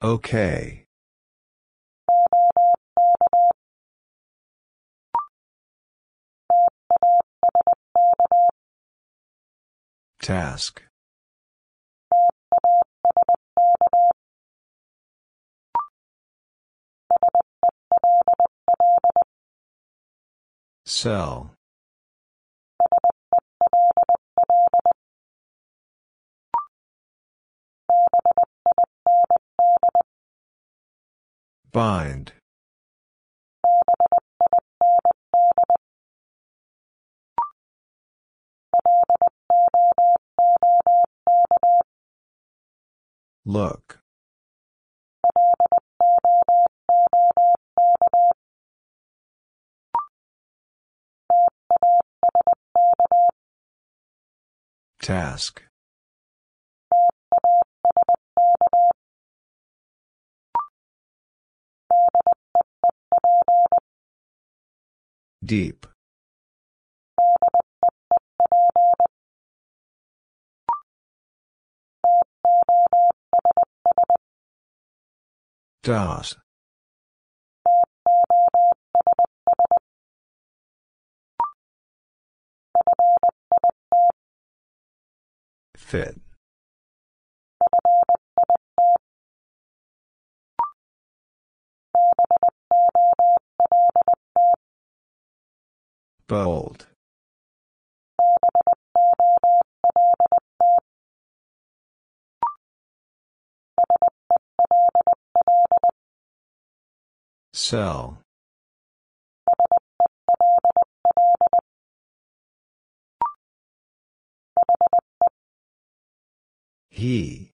Okay. Task. Cell. Bind. Look. Task. Deep. DOS. Fit. Bold. Cell. He.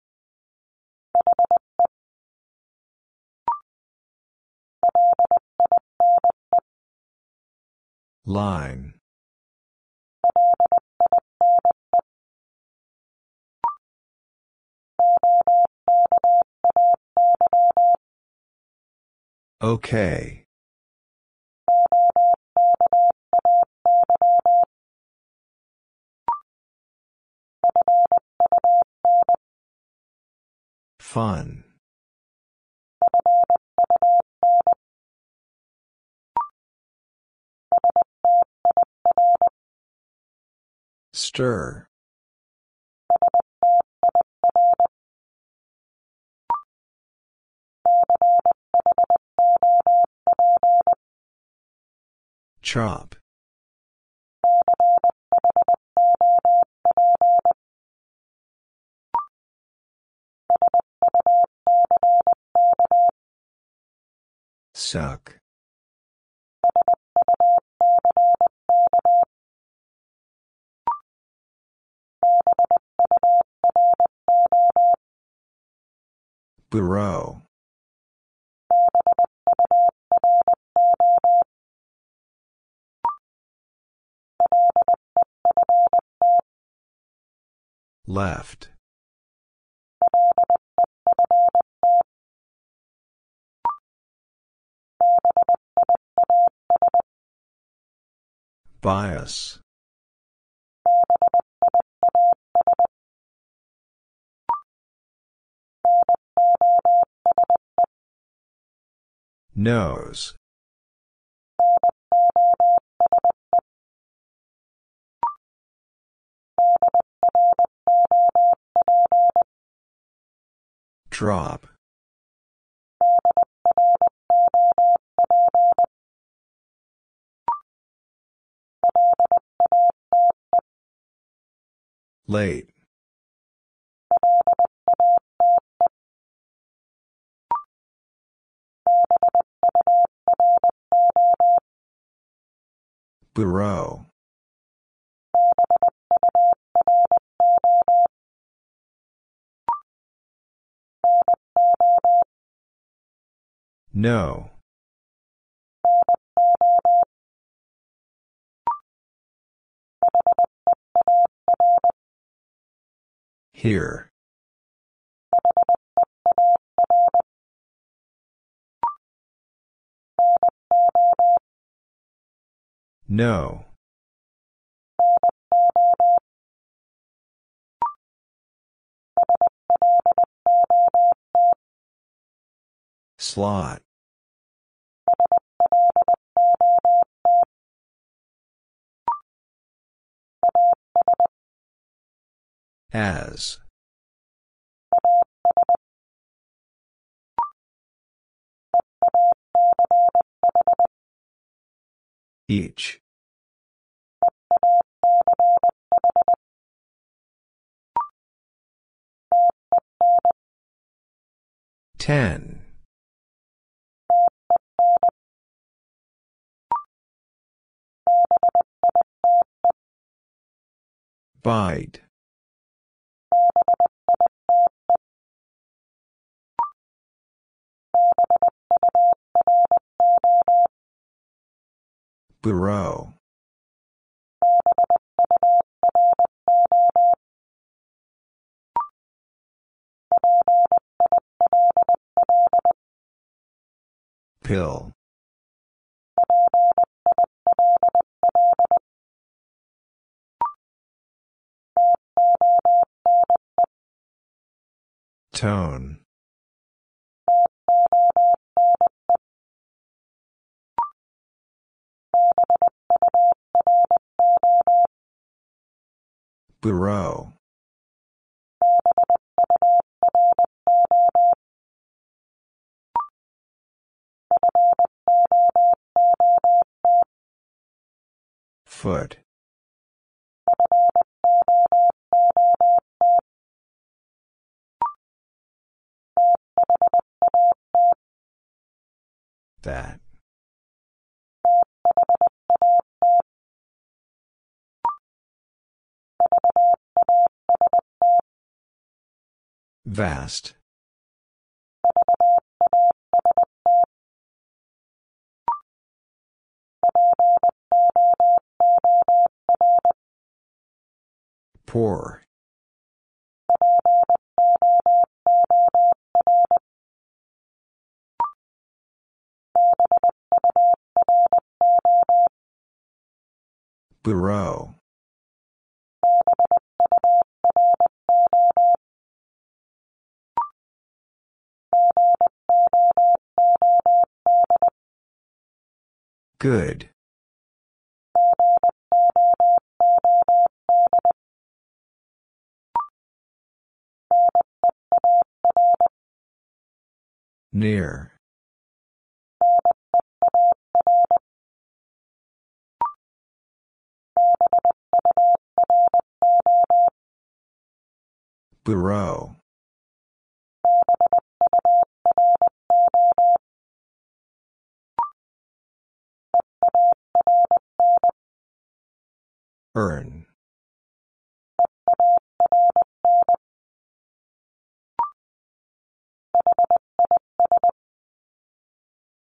Line. Okay. Fun. Stir. Chop. Suck. Bureau. Left. Bias. Nose. Drop. Late. Bureau. No. Here. No. Slot. As. Each. Ten. Bite. Bureau. Pill. Tone. Bureau. Foot. That. Vast. Poor. Bureau. Good. Near. Bureau. Earn.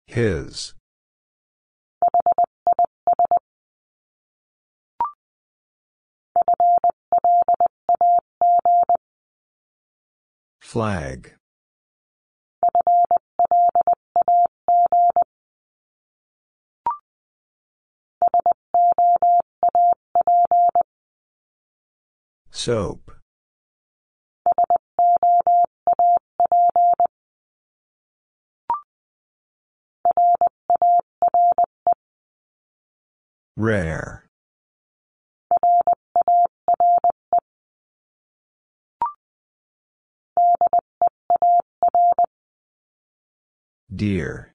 His. Flag. Soap. Rare. Dear.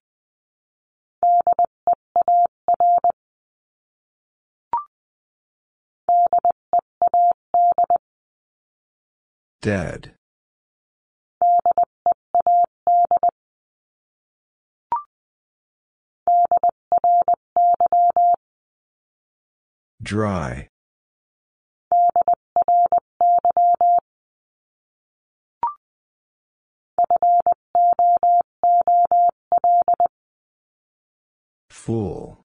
Dead. Dry. Fool.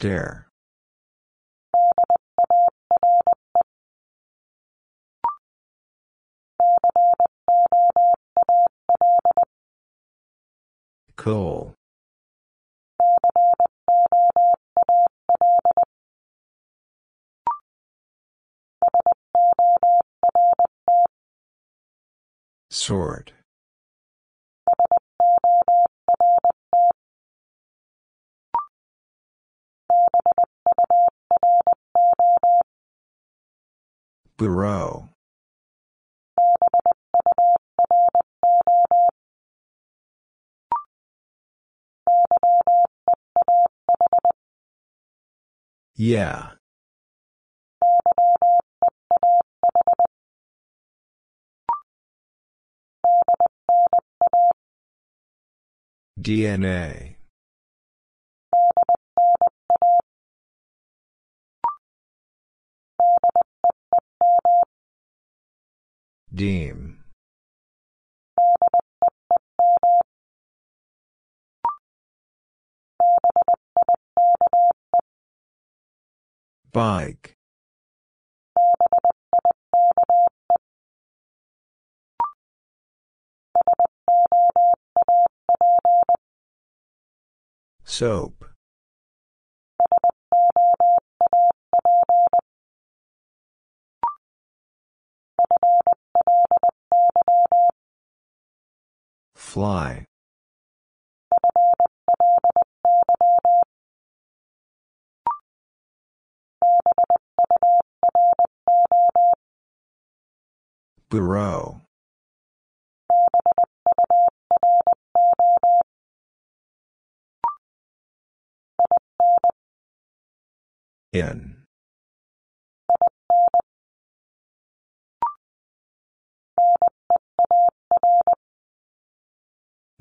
Dare. Coal. Sort. Bureau. Yeah. DNA. Deem. Bike. Soap. Fly. Bureau. In.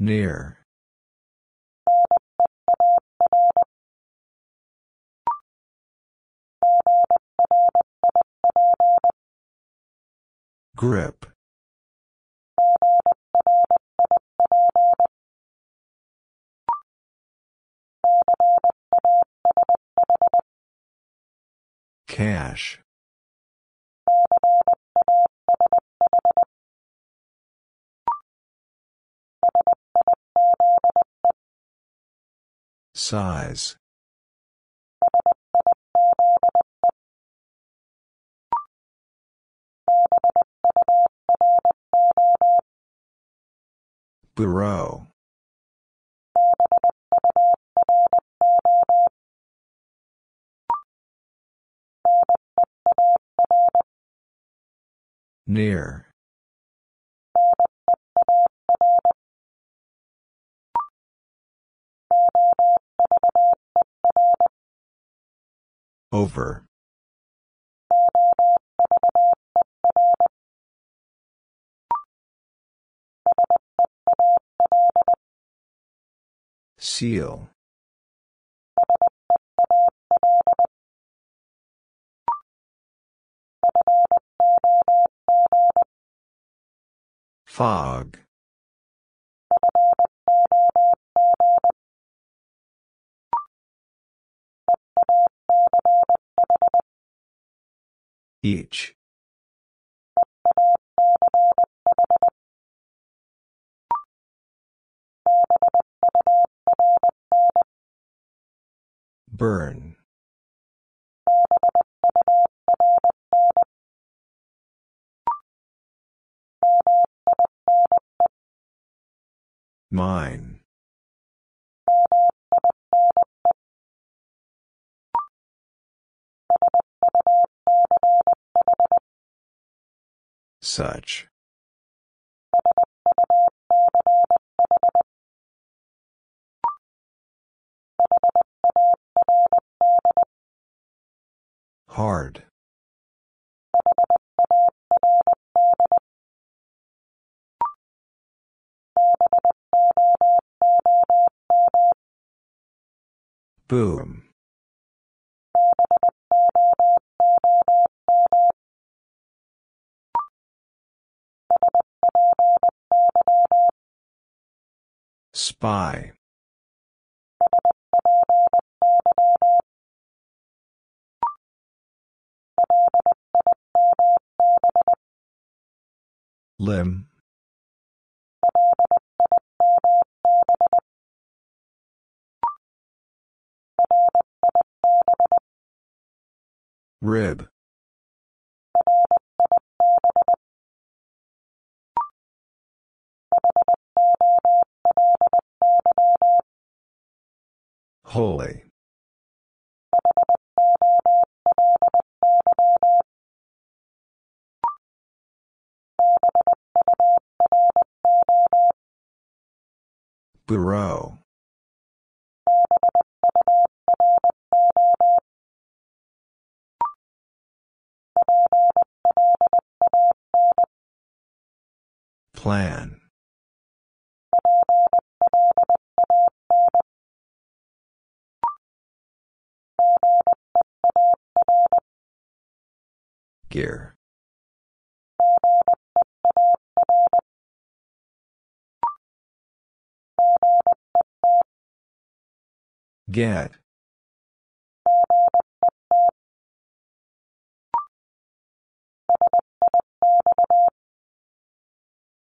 Near. Grip. Cash. Size. Bureau. Near. Over. Seal. Fog. Each. Burn. Mine. Such. Hard. Boom. Spy. Limb. Rib. Holy. Bureau. Plan. Gear. Get.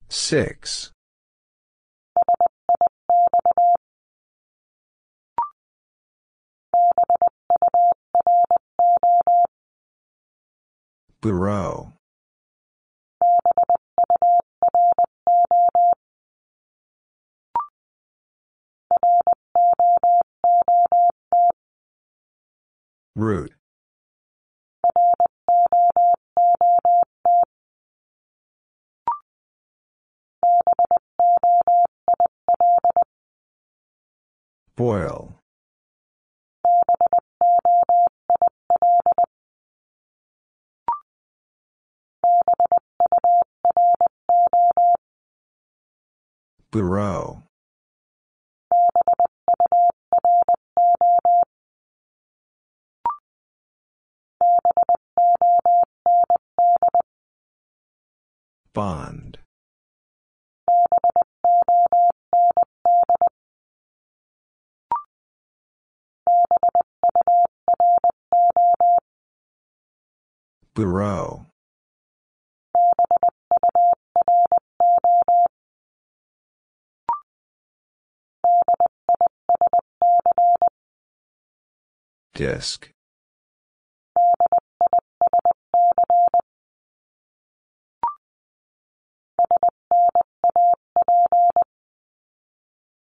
Six. Bureau. Root. Boil. Bureau. Bond. Bureau. Disc.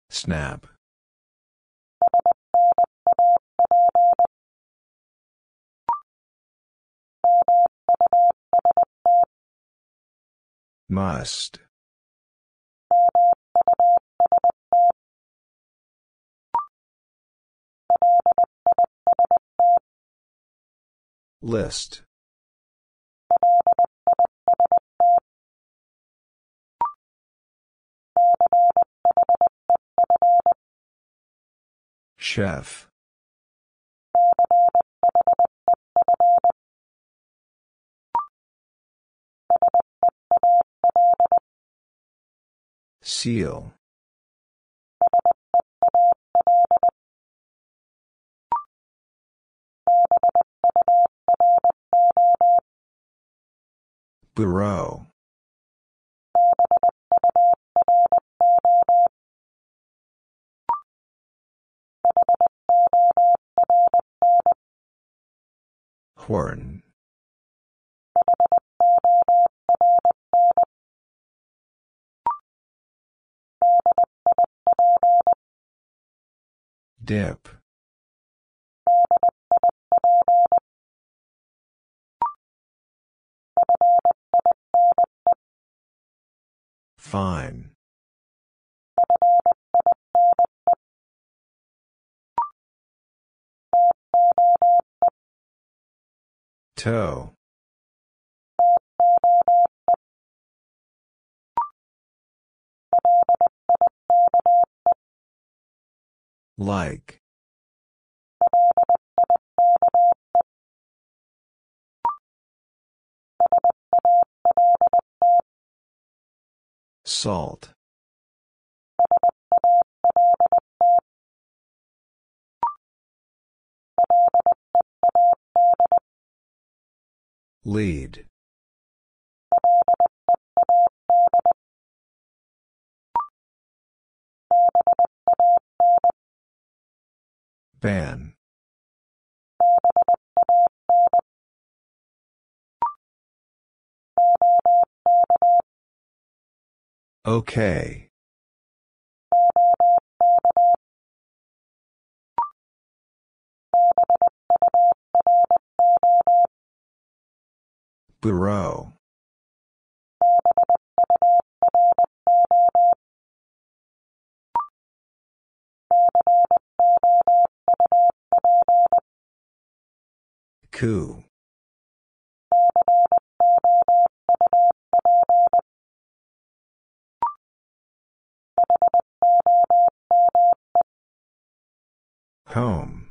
Snap. Must. List. Chef. Seal. Bureau. Horn. Dip. Fine. Toe. Like. Salt. Lead. Ban. Okay. Bureau. Coup. Home.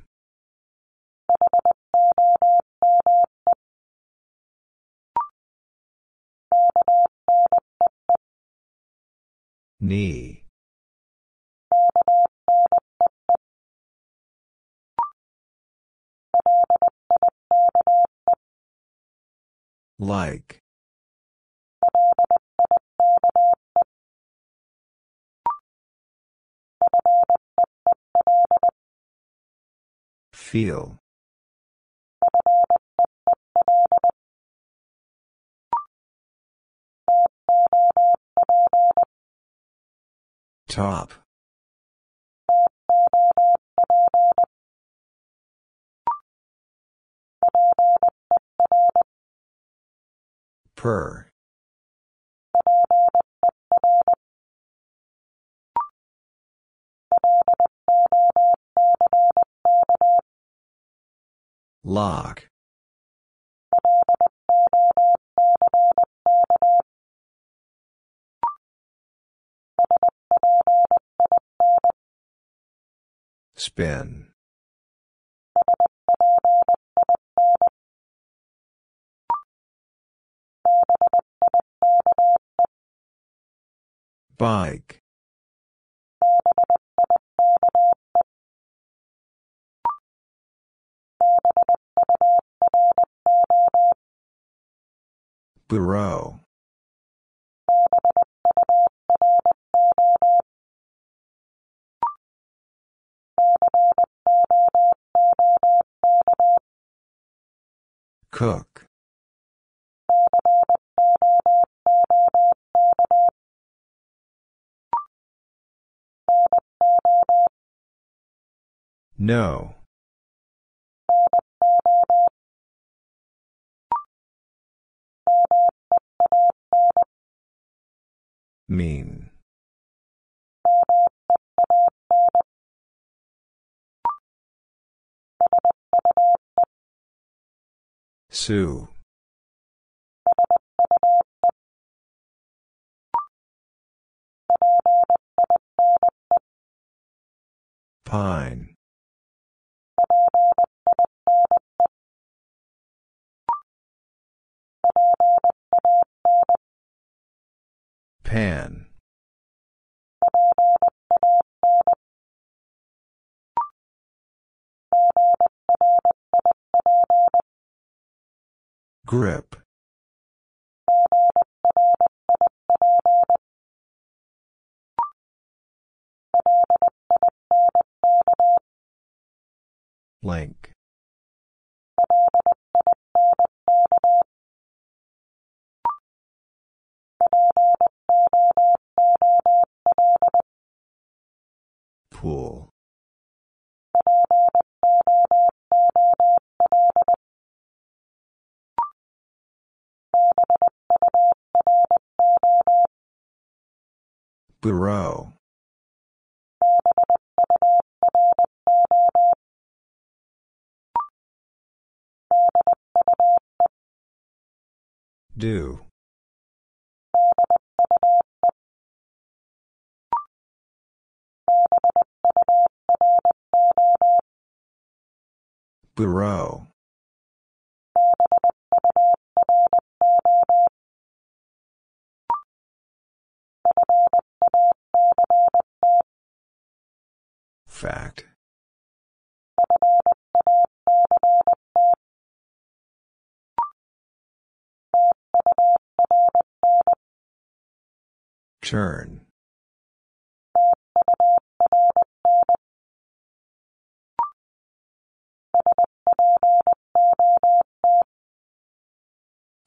Knee. Like. Feel. Top. Per. Lock. Spin. Bike. Bureau. Cook. No. Mean. Sue. Pine. Pan. Grip. Link. Pool. Bureau. Do. Bureau. Fact. Turn.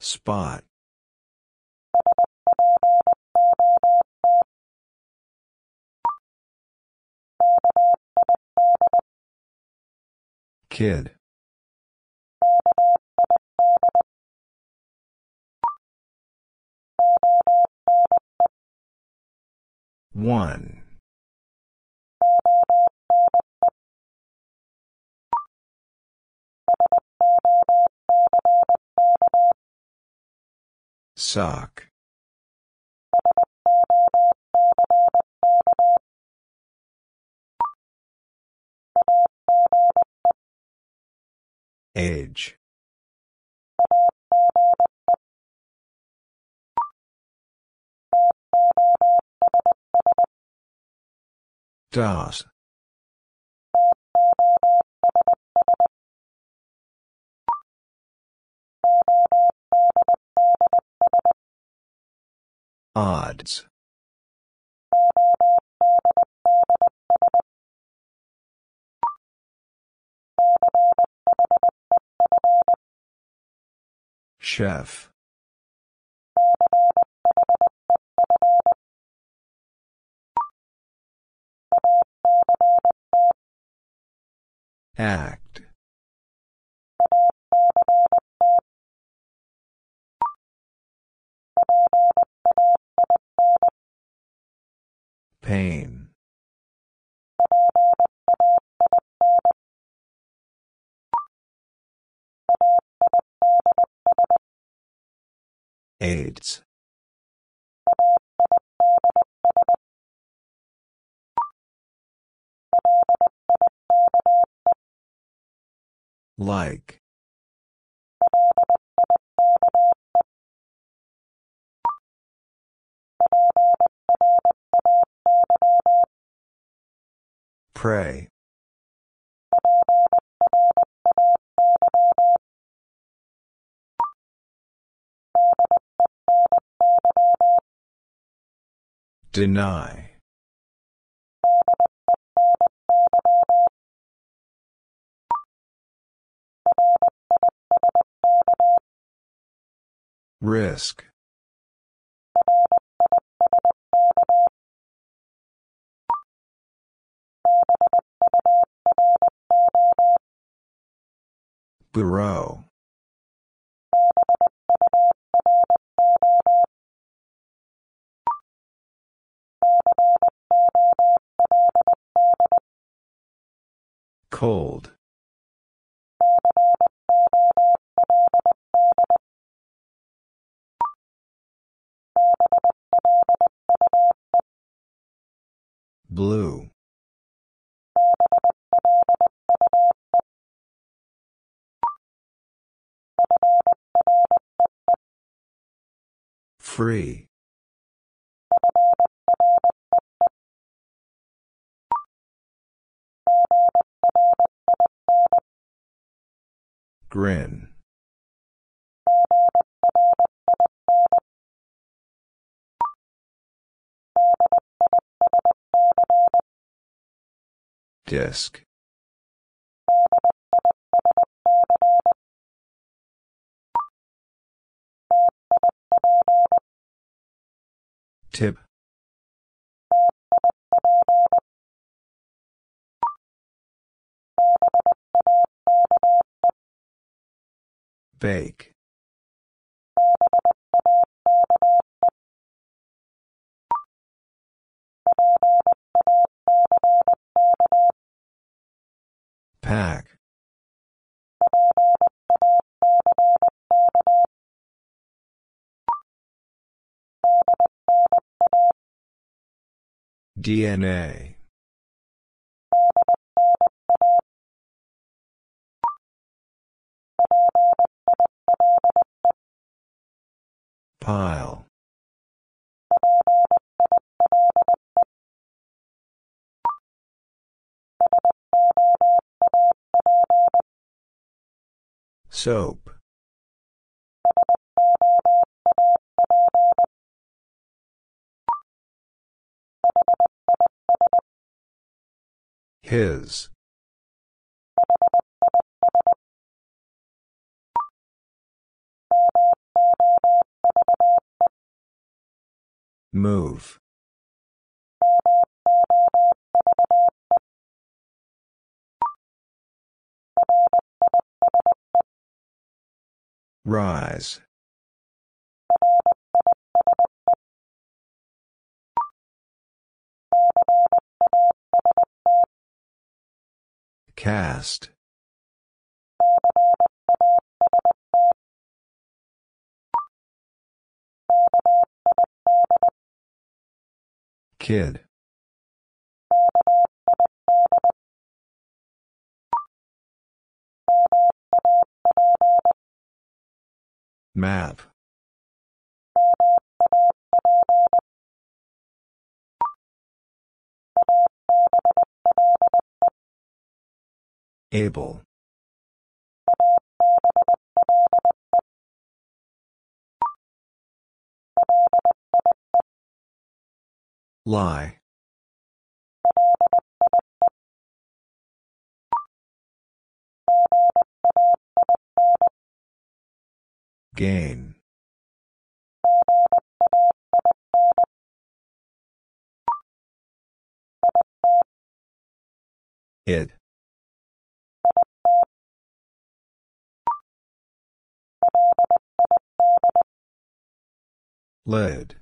Spot. Kid. One. Sock. Age. DOS. Odds. Chef. Act. Pain. AIDS. Like. Pray. Deny. Risk. Bureau. Cold. Blue. Free. Grin. Disc. Tip. Bake. Pack. DNA. Pile. Soap. His. Move. Rise. Cast. Kid. Map. Able. Lie. Gain. It. Lid.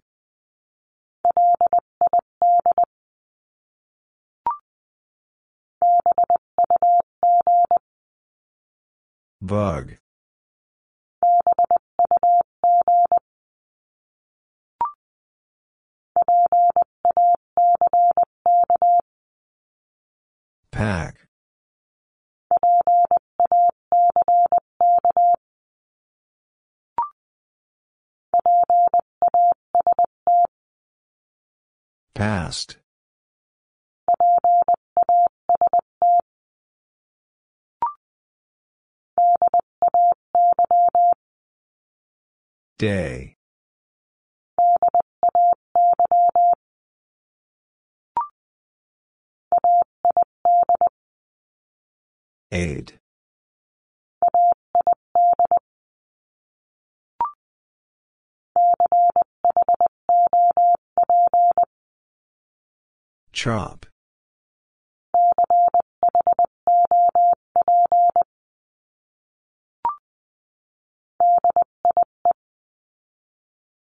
Bug. Pack. Past. Day. Aid. Chop.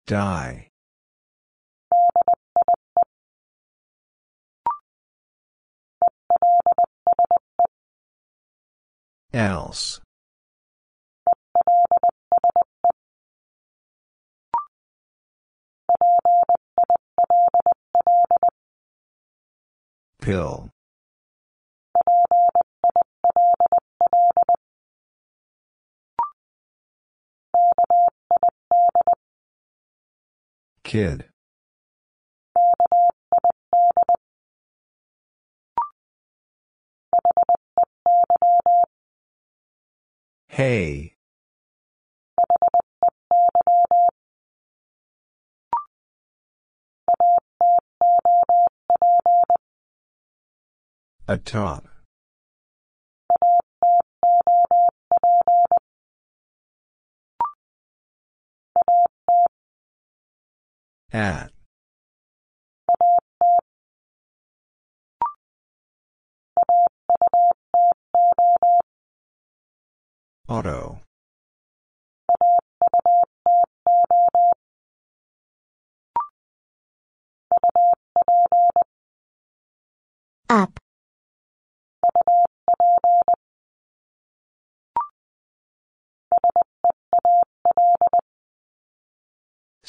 Die. Else. Pill. Kid. Hey. Atop. At. Auto.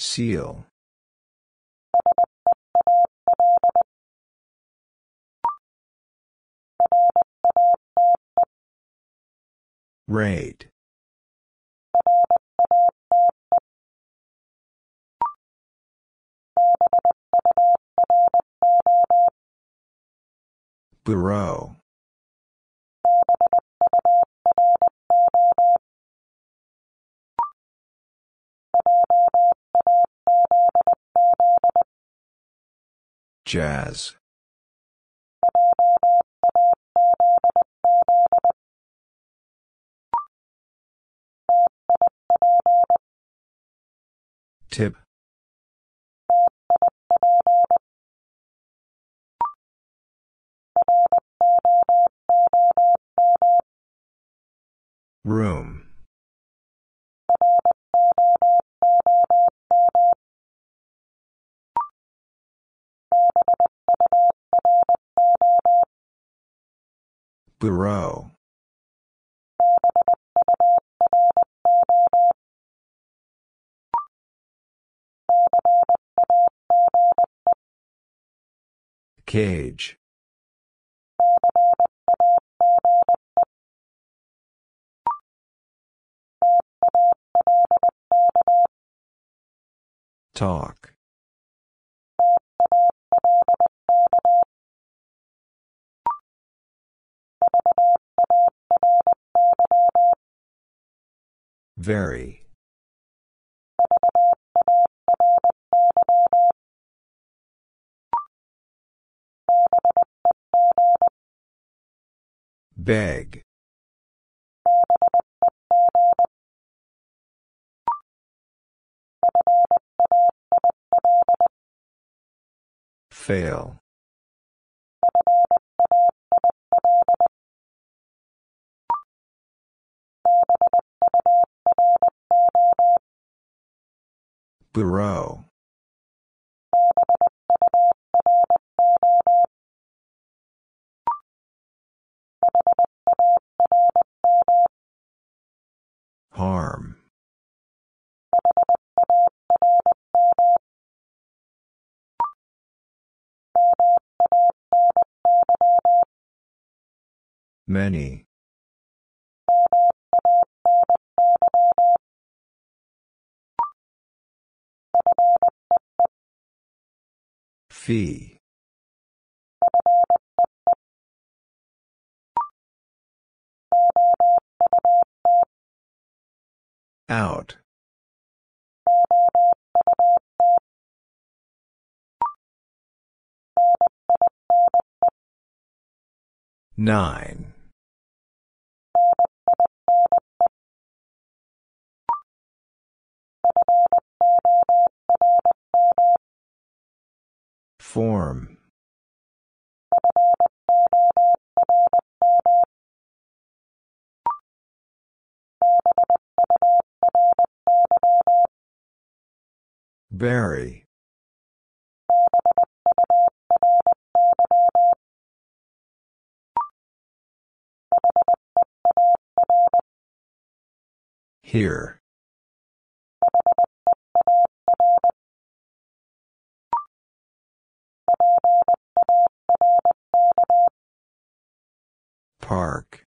Seal. Rate. Bureau. Jazz. Tip. Room. Bureau. Cage. Talk. Very. Beg. Fail. Bureau. Harm. Many. Fee. Out. Nine. Form. Very. Here. Park.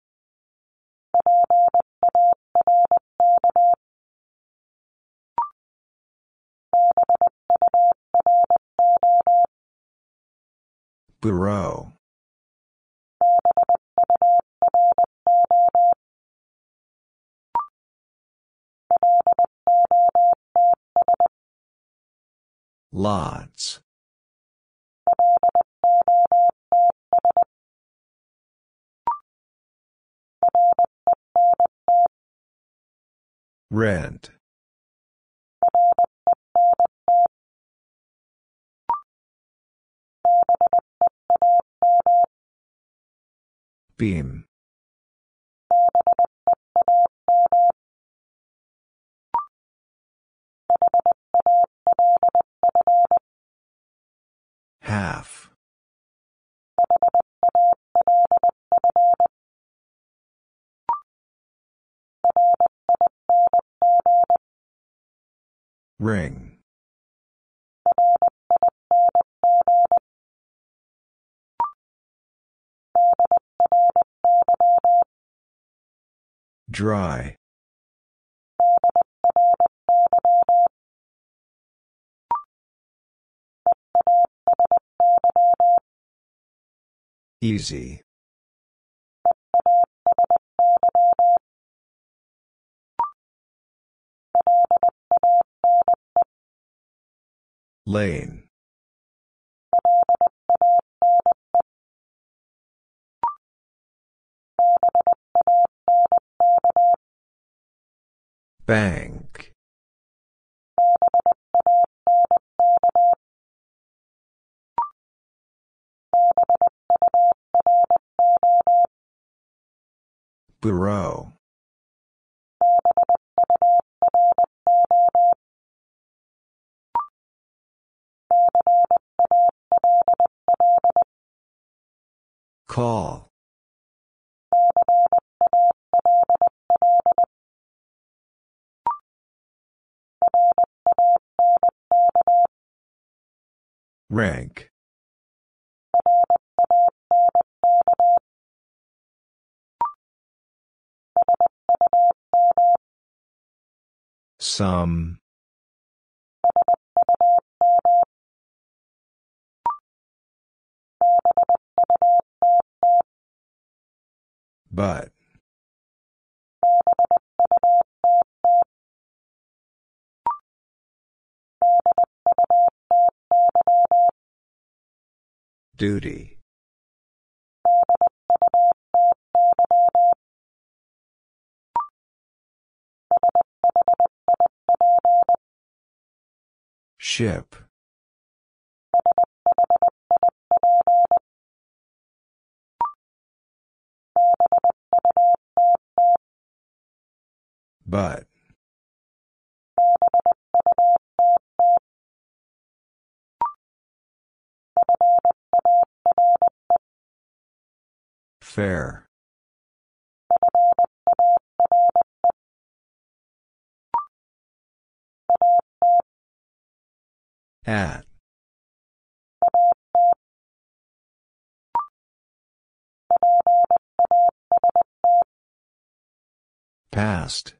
Bureau. Lots. Rent. Beam. Half. Ring. Dry. Easy. Lane. Bank. Bureau. Call. Rank. Some. But. Duty. Ship. But. Fair. At. Past.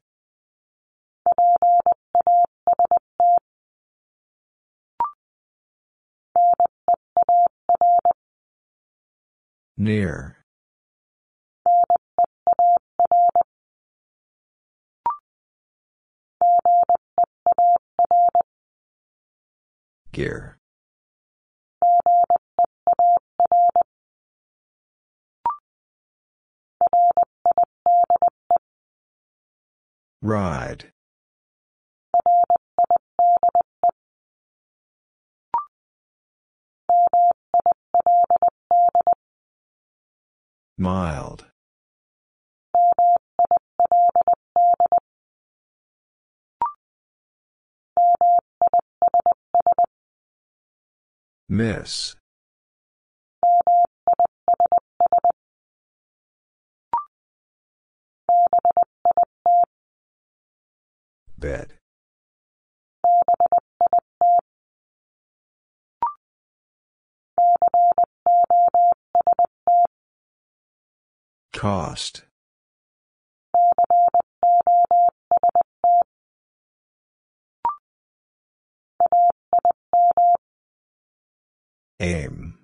Near. Gear. Ride. Mild. Miss. Bed. Cost. Aim.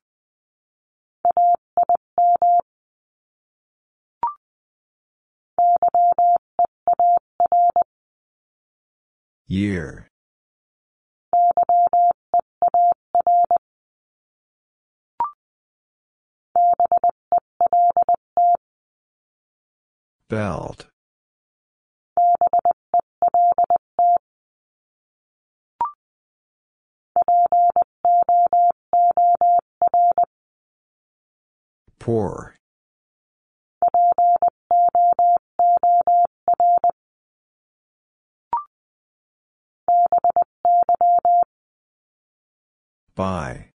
Year. Belt. Poor. By.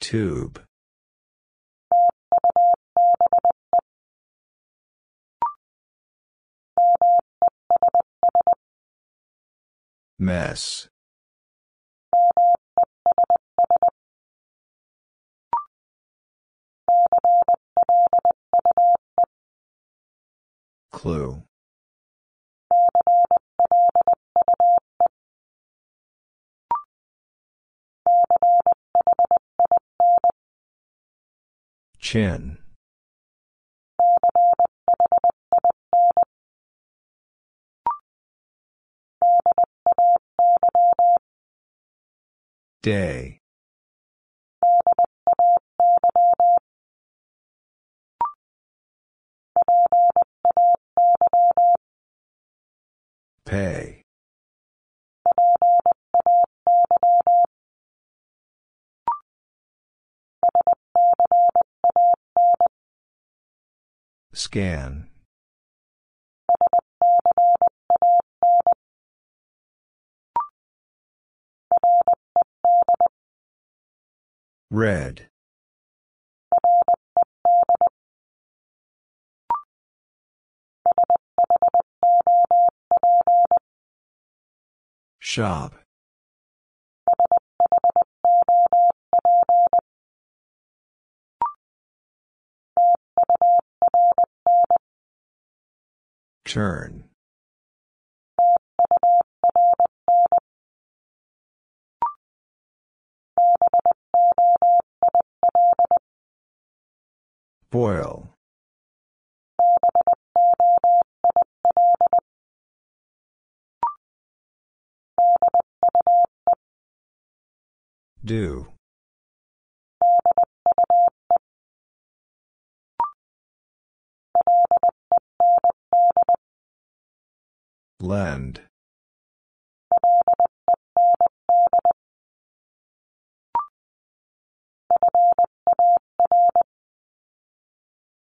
Tube. Mess. Clue. Chin. Day. Pay. Scan. Red. Shop. Turn. Boil. Do. Lend.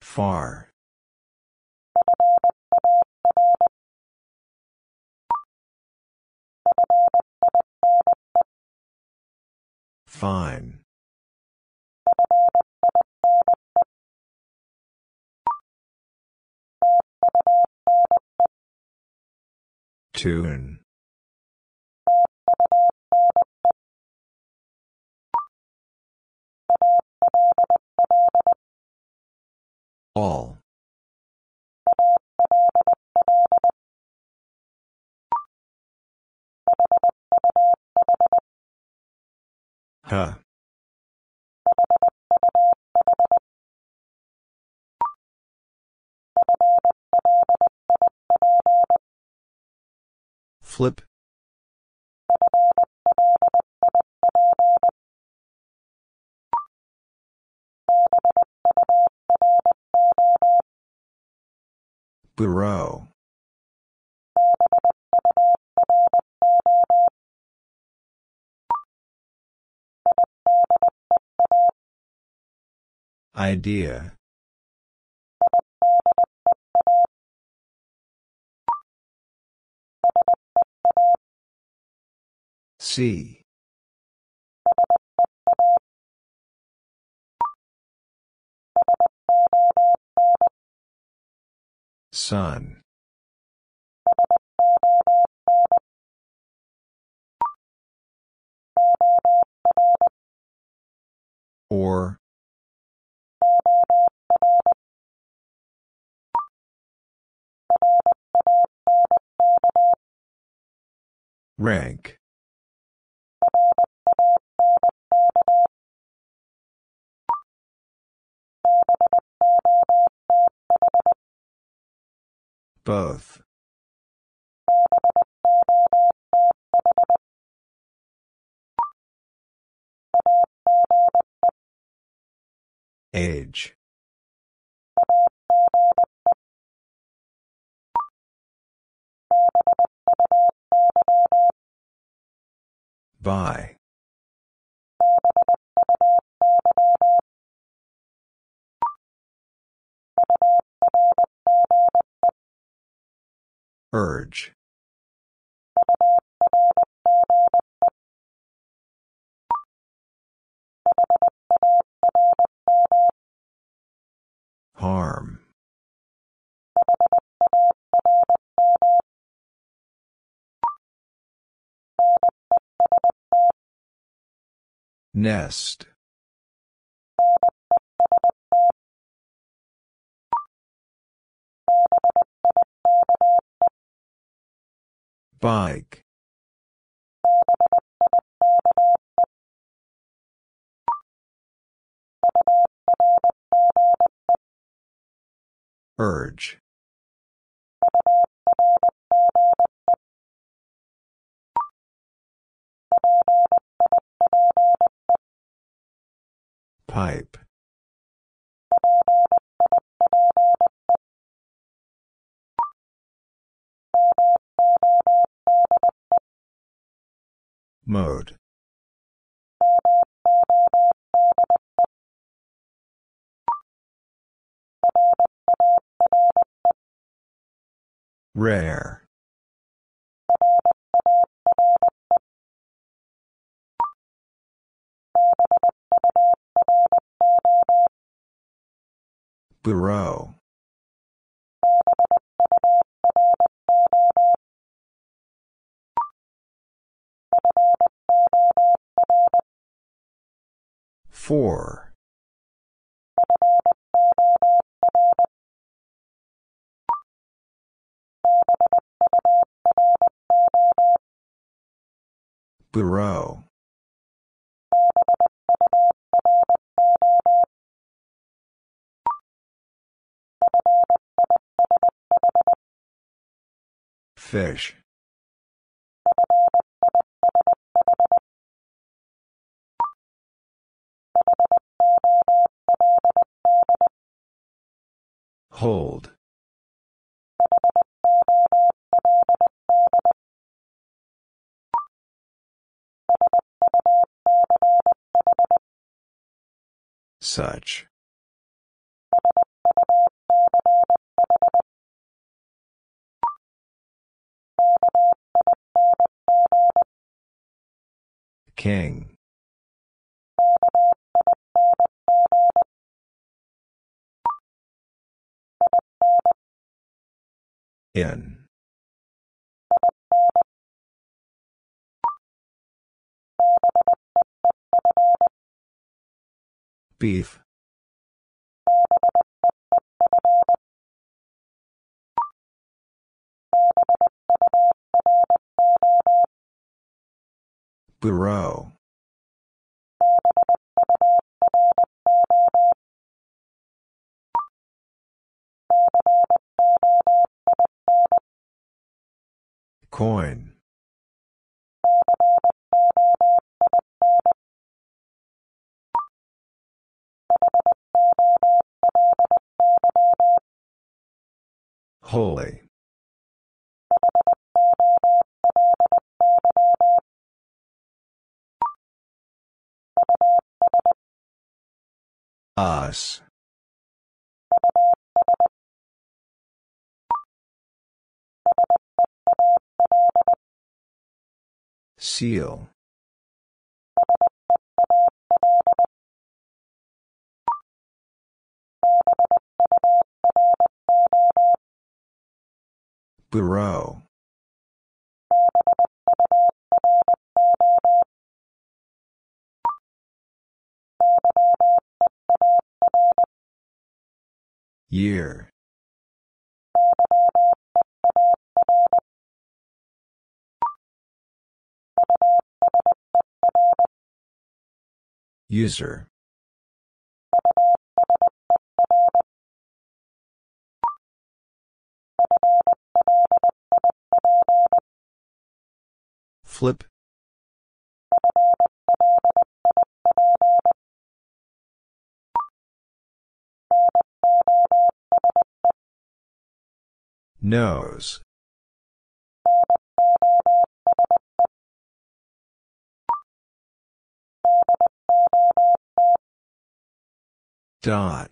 Far. Fine. Tune. All. Huh. Flip. Bureau. Idea. See. Sun. Or. Rank. Both. Age. By. Urge. Harm. Nest. Bike. Urge. Pipe. Mode. Rare. Bureau Four. Bureau. Fish. Hold. Such. King. In. Beef. Bureau. Coin. Holy. Us. Seal. Bureau. Year. User. Flip. Nose. Dot.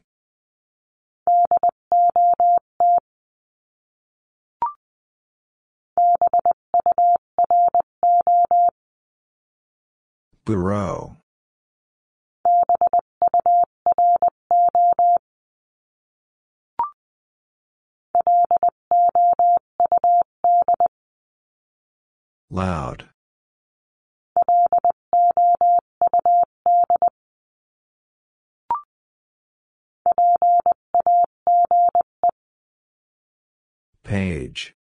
Bureau. Loud. Page.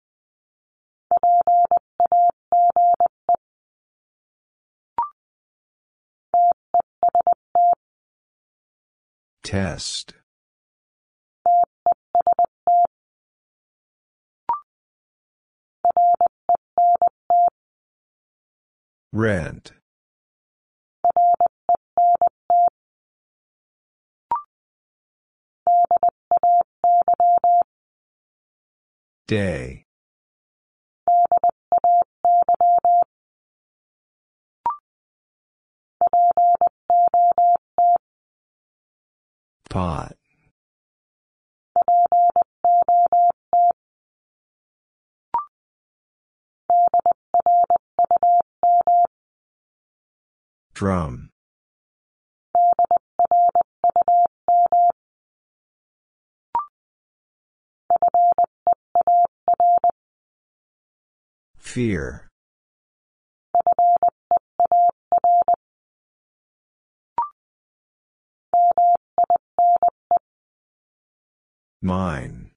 Test. Rent. Day. Pot. Drum. Fear. Mine.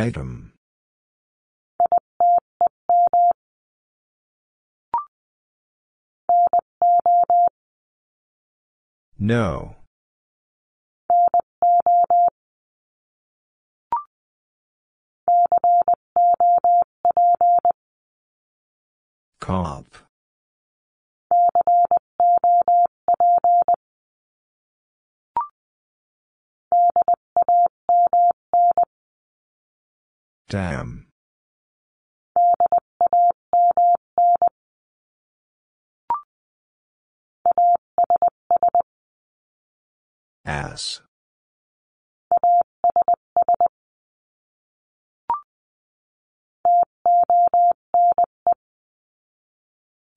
Item. No. Cop. Dam. Ass.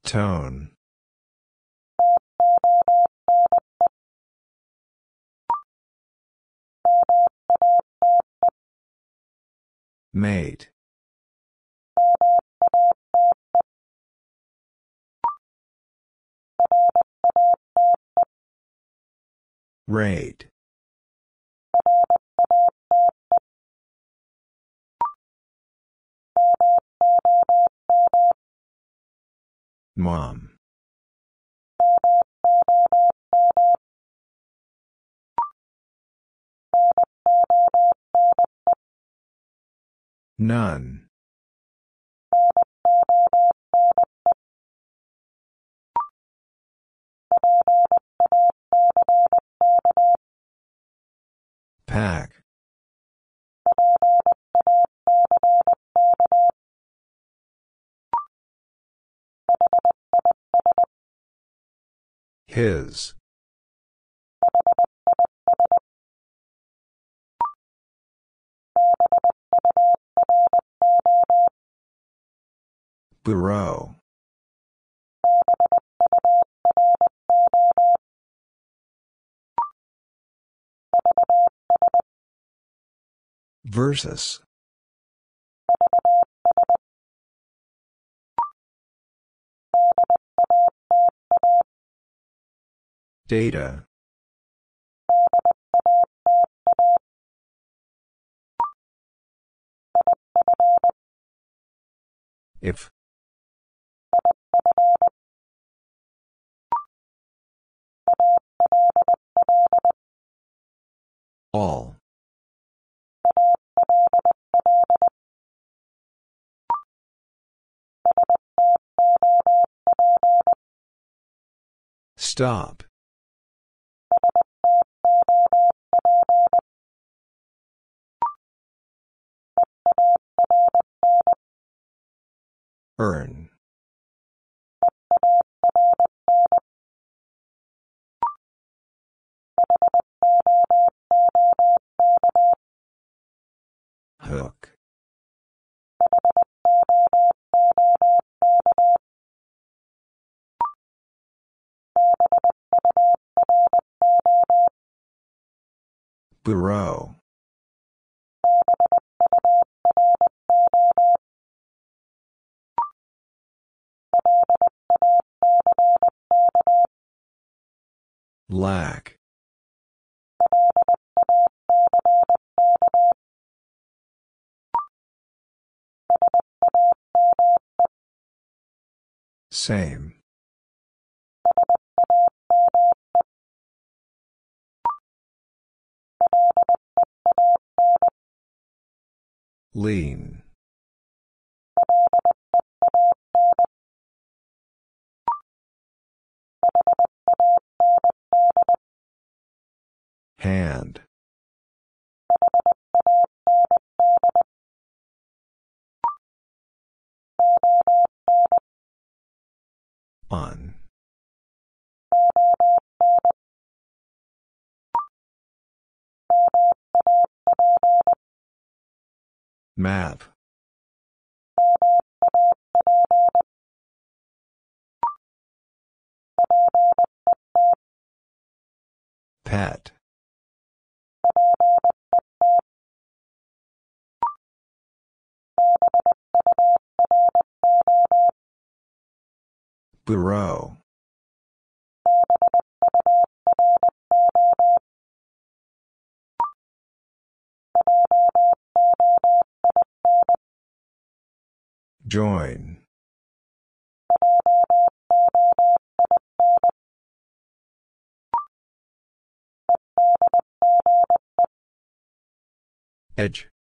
Tone. Mate. Rate. Mom. None. Pack. His. Bureau. Versus. Data. If. All. Stop. Earn. Hook. Bureau. Lack. Same. Lean. Hand. On. Map. Pet. Bureau. Join. Edge.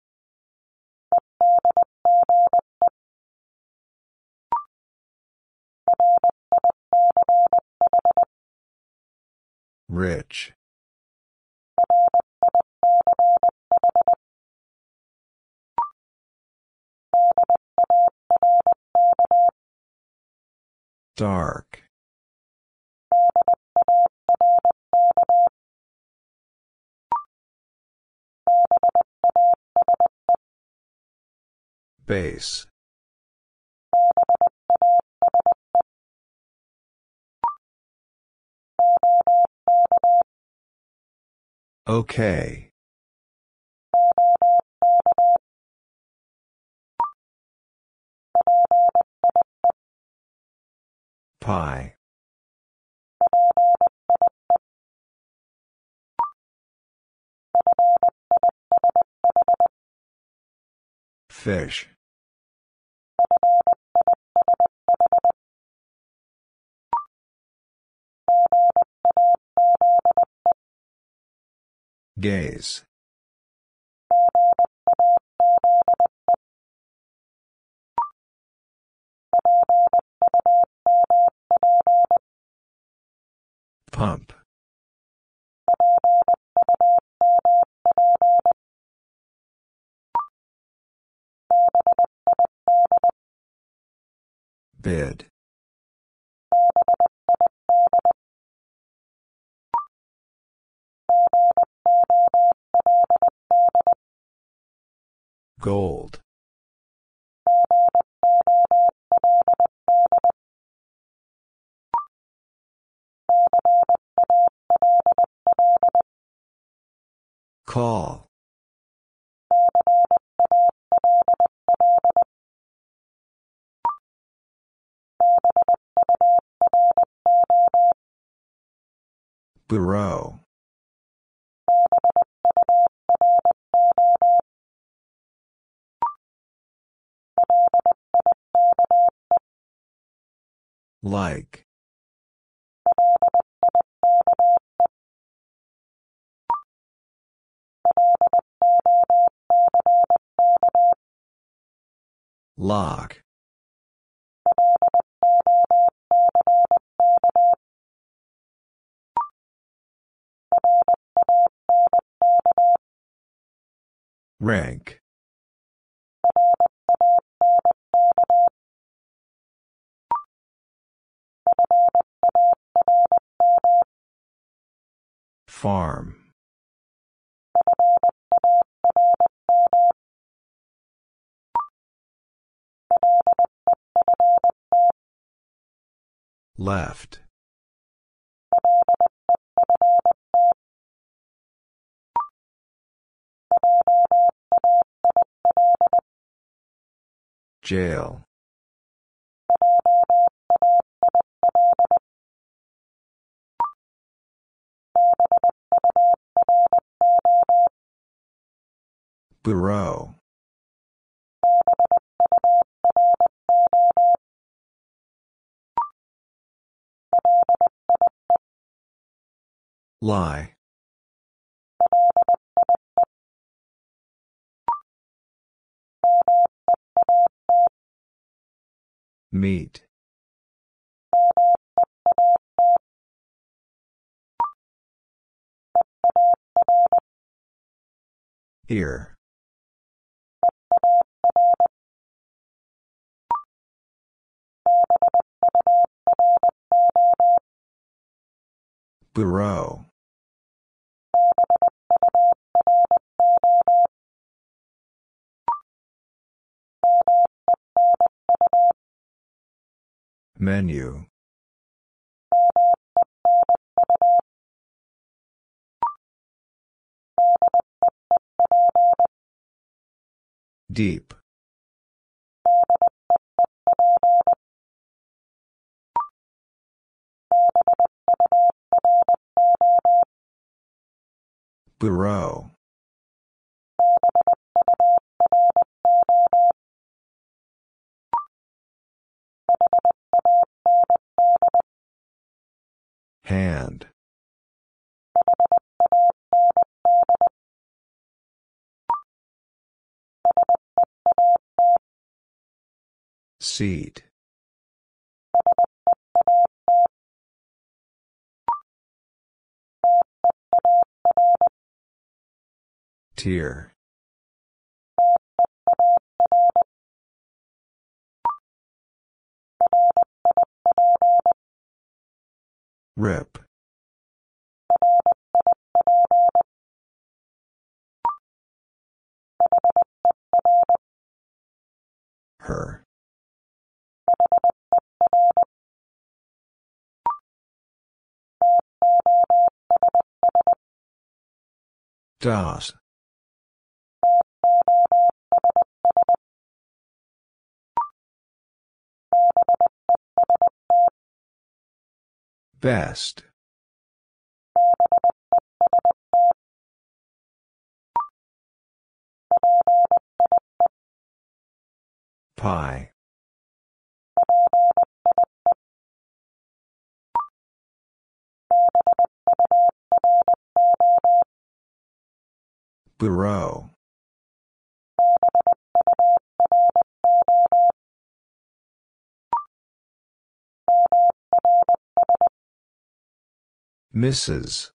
Rich. Dark. Base. Okay. Pie. Fish. Gaze. Pump. Bid. Gold. Call. Bureau. Like. Lock. Rank. Farm. Left. Jail. Bureau. Lie. Meet. Ear. Bureau. Menu. Deep. Bureau. Hand. Seat. Tier. Rip. Her. Das. Best. Pie. Bureau. Mrs.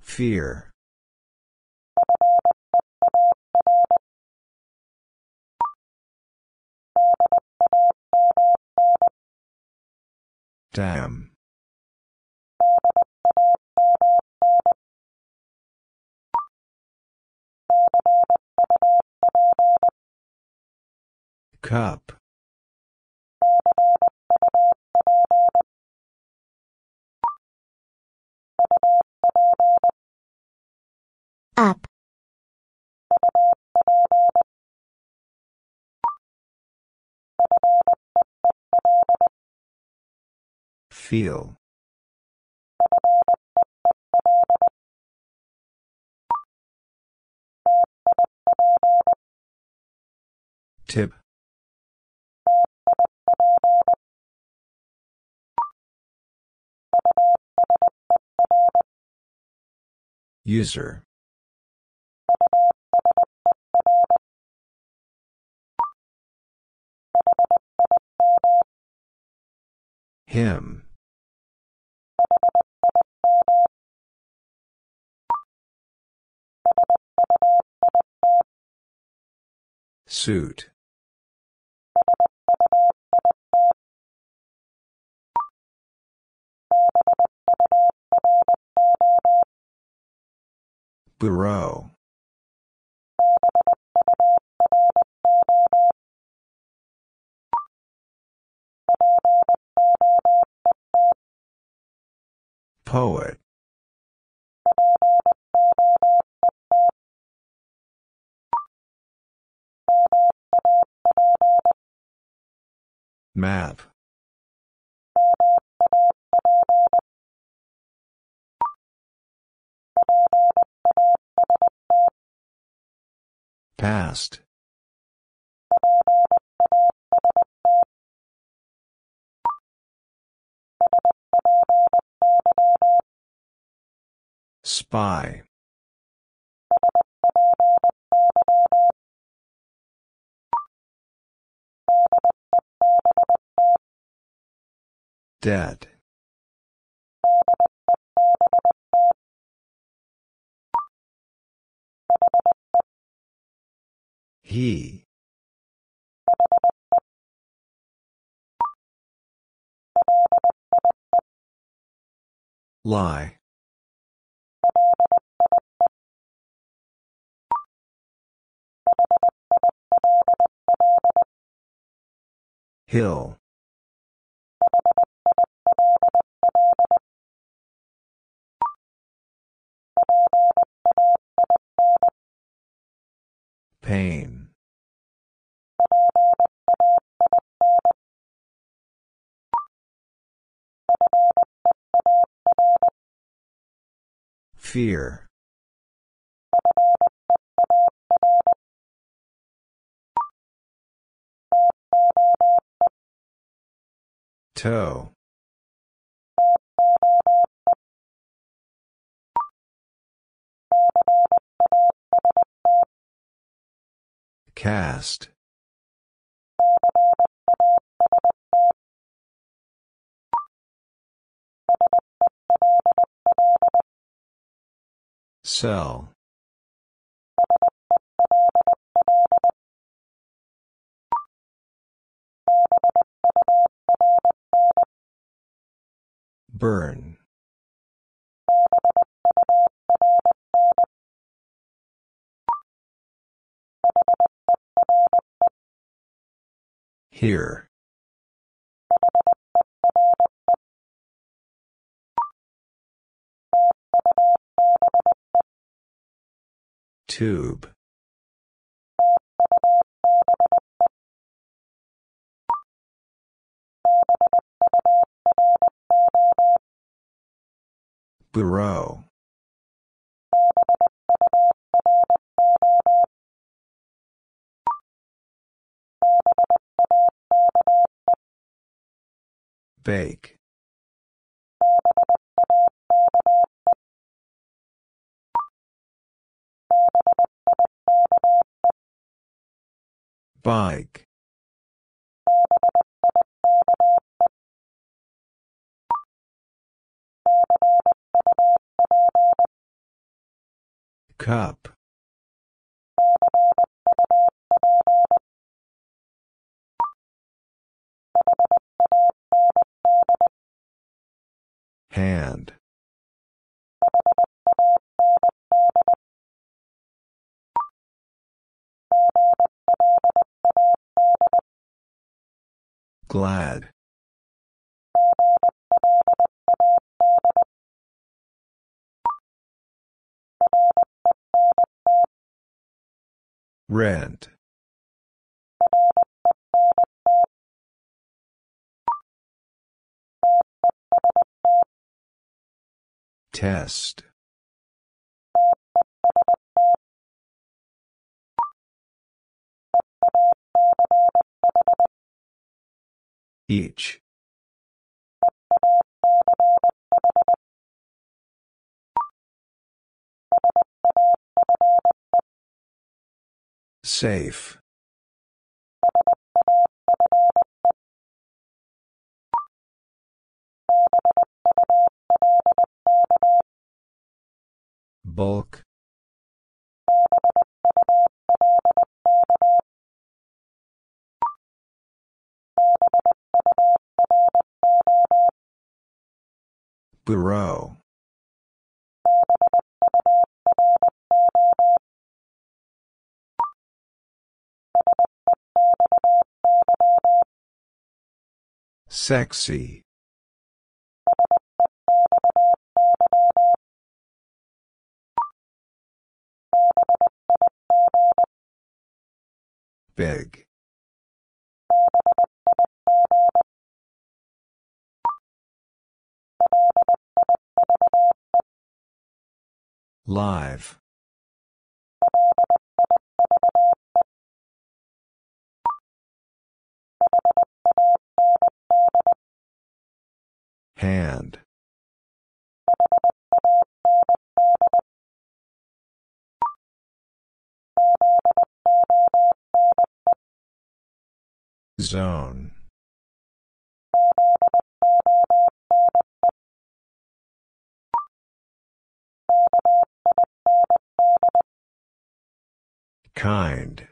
Fear. Dam. Cup. Up. Feel. Tip. User. Him. Suit. Bureau. Poet. Map. Past. Spy. Dead. He. Lie. Hill. Pain. Fear. Toe. Cast. Cell. Burn. Here. Tube. Bureau. Bake. Bike. Cup. Hand. Glad. Rent. Test. Each. Safe. Bulk. Bureau. Sexy. Big. Live. Hand. Zone. Kind.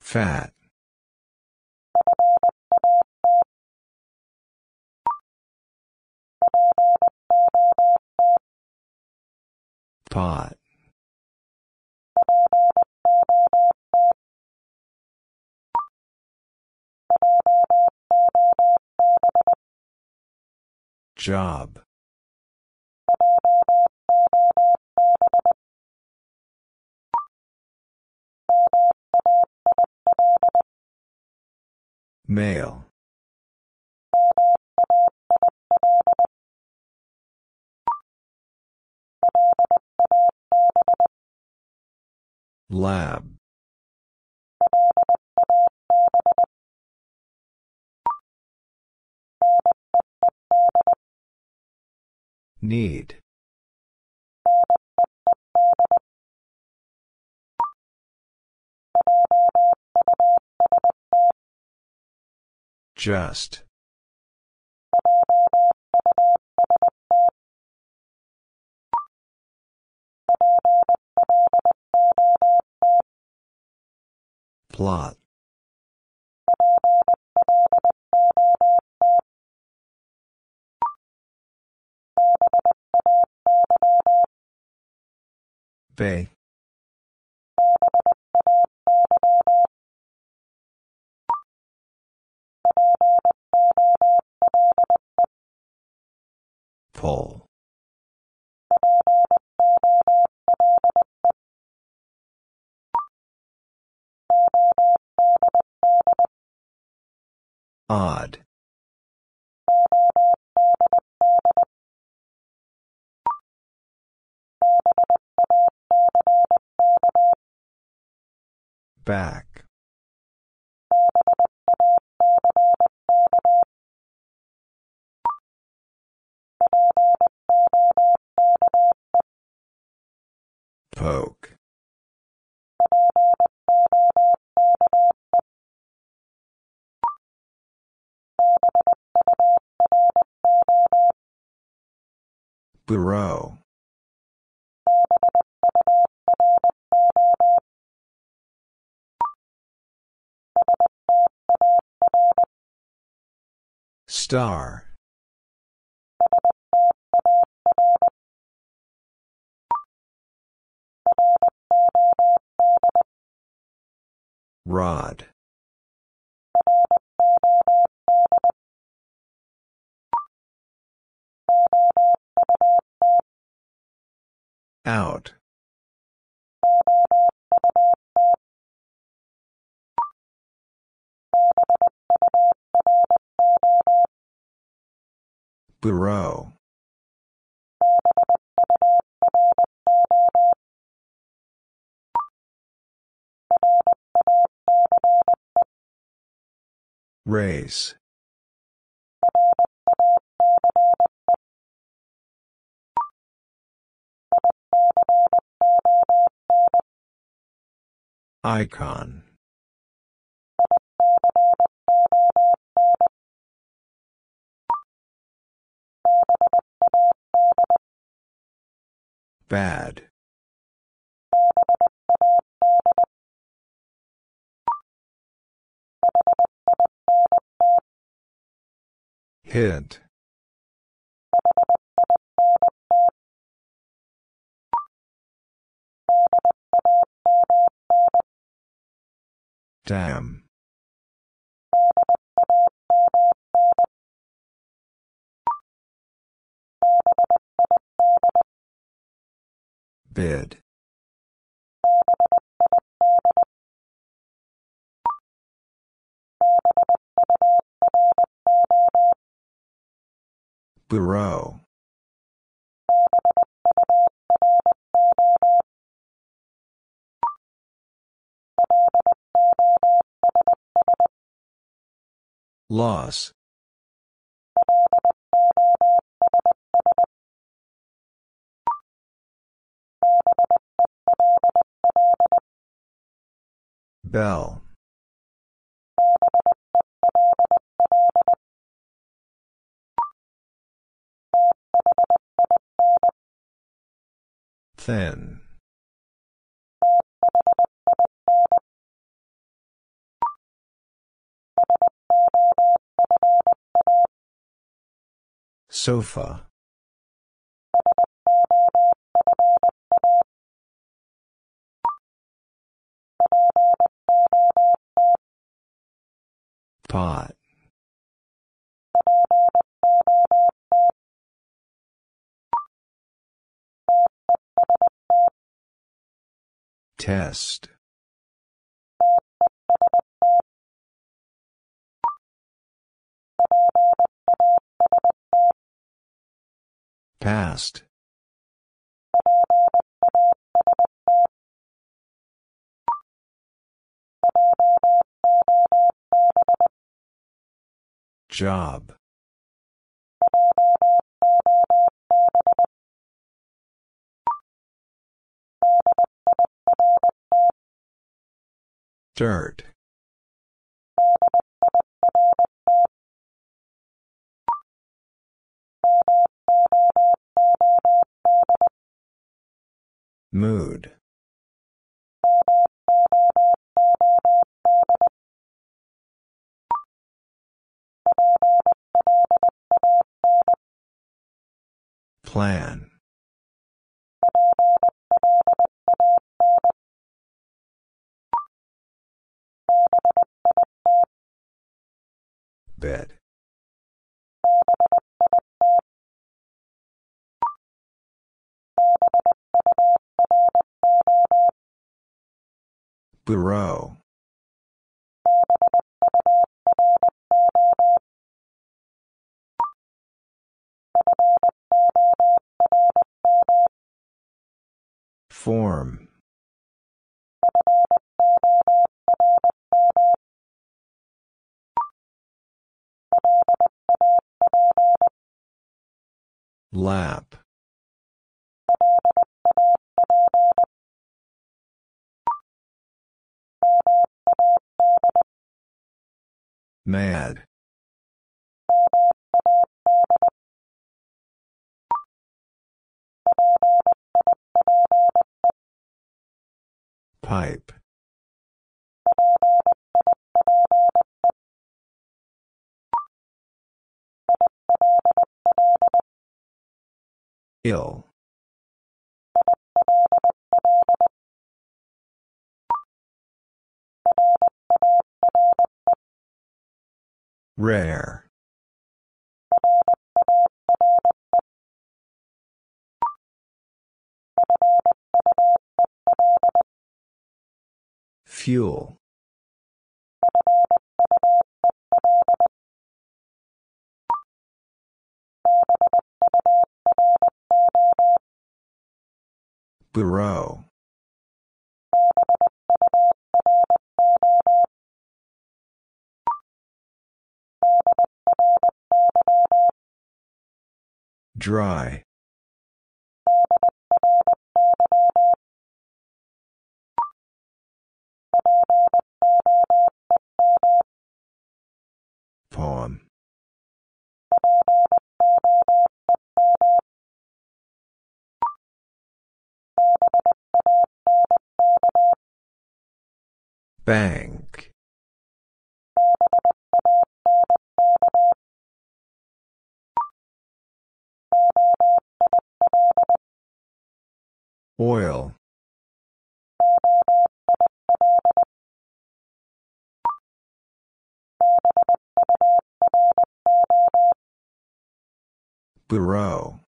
Fat. Pot. Job. Male. Lab. Need. Just. Plot. Bay. Pull. Odd. Back. Poke. Bureau. Star. Rod. Out. Bureau. Race. Icon. Bad. Hint. Dam. Bid. Bureau. Loss. Bell. Thin. Sofa. Pot. Test. Past. Job. Dirt. Mood. Plan. Bed. Bureau. Form. Lap. Mad. Pipe. Ill. Rare. Fuel. Bureau. Dry. Poem. Bank. Oil. Bureau.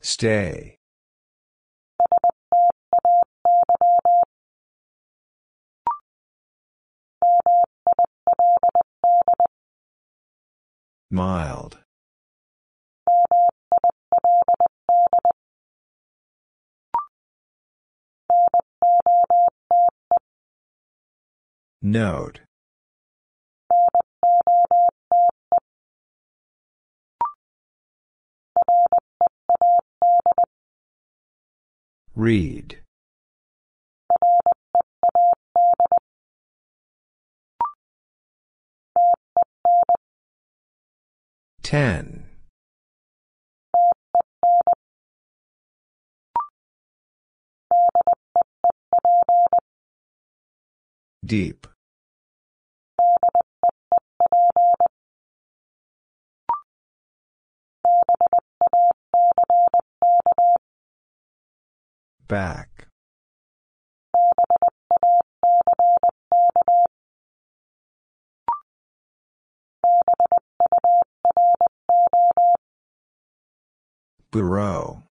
Stay. Mild. Note. Read. Ten. Deep. Back. Bureau.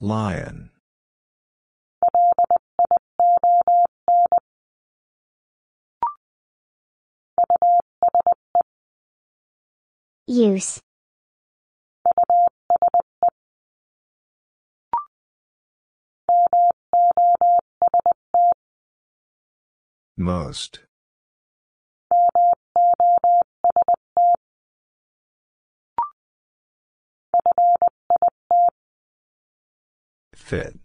Lion. Use. Most. Fit.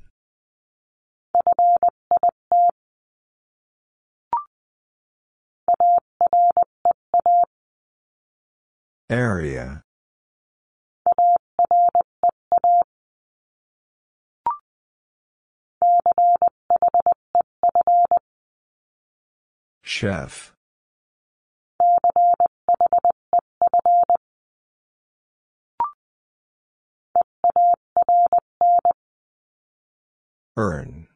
Area. Chef. Earn.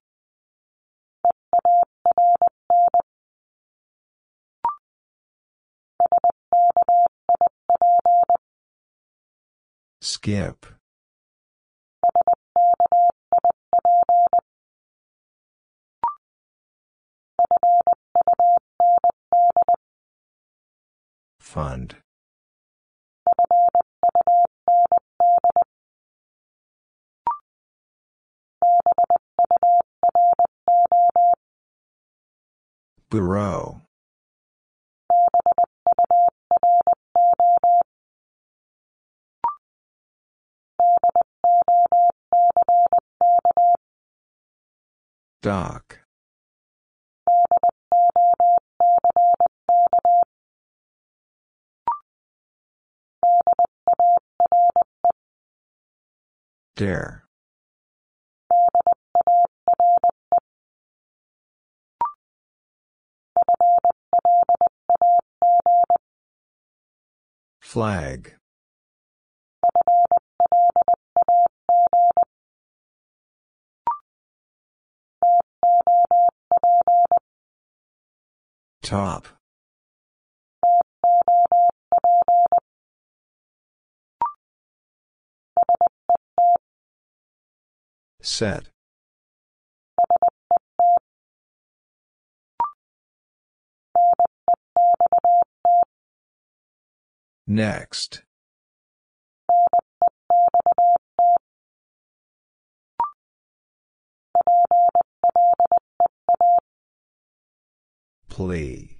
Skip. Fund. Bureau. Dock. Dare. Flag. Top. Set. Next. Plea.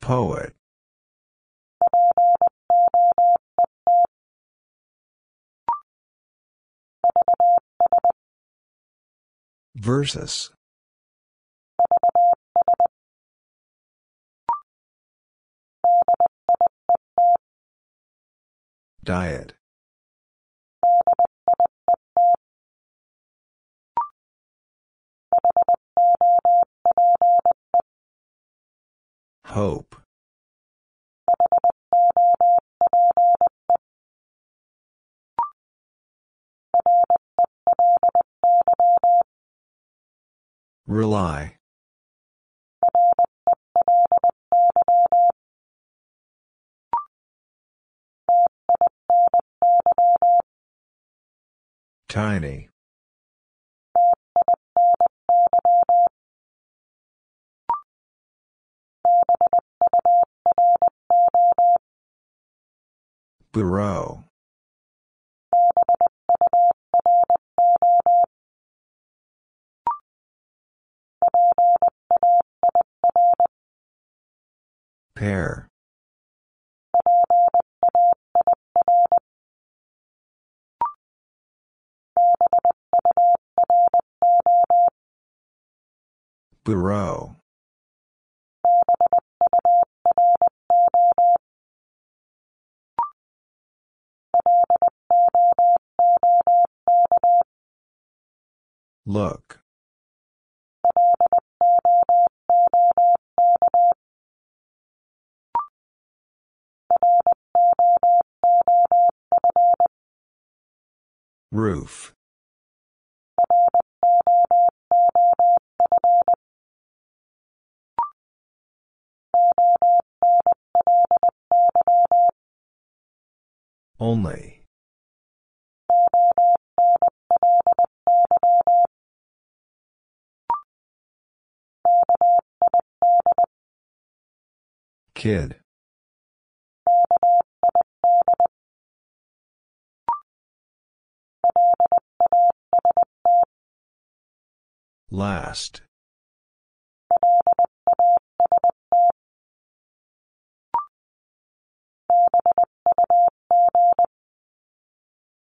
Poet. Versus. Diet. Hope. Rely. Tiny. Bureau. Pair. Bureau. Look. Roof. Only. Kid. Last.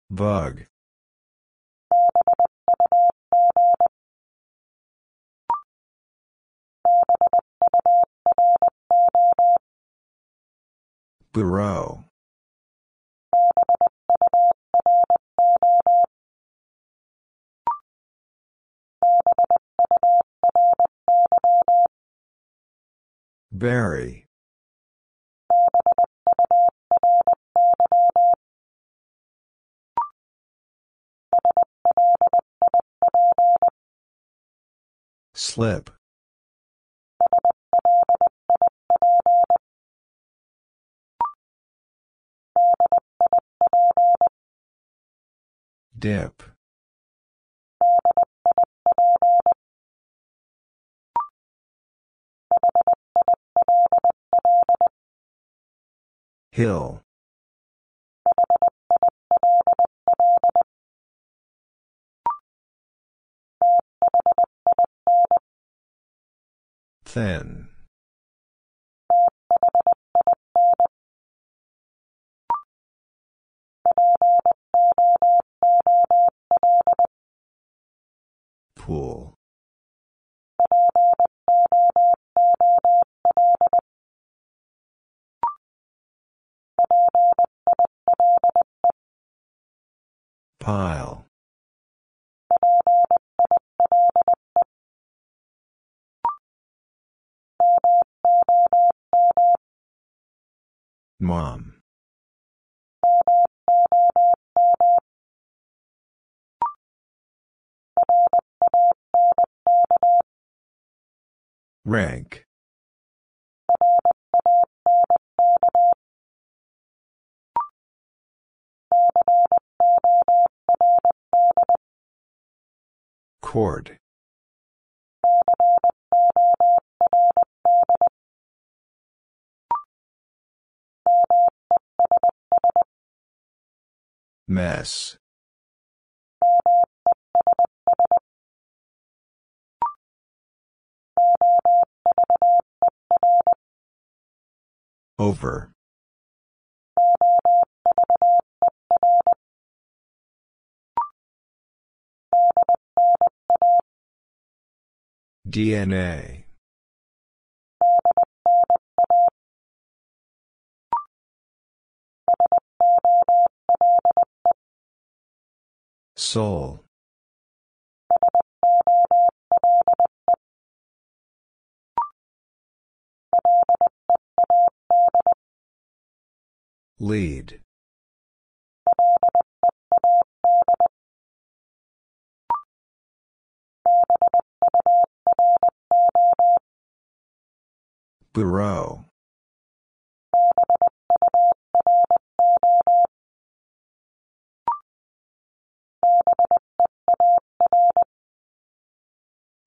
Bug. Bureau. Berry. Slip. Dip. Hill. Thin. Pool. Pile. Mom. Rank. Cord. Mess. Over. DNA. Soul. Lead. Bureau.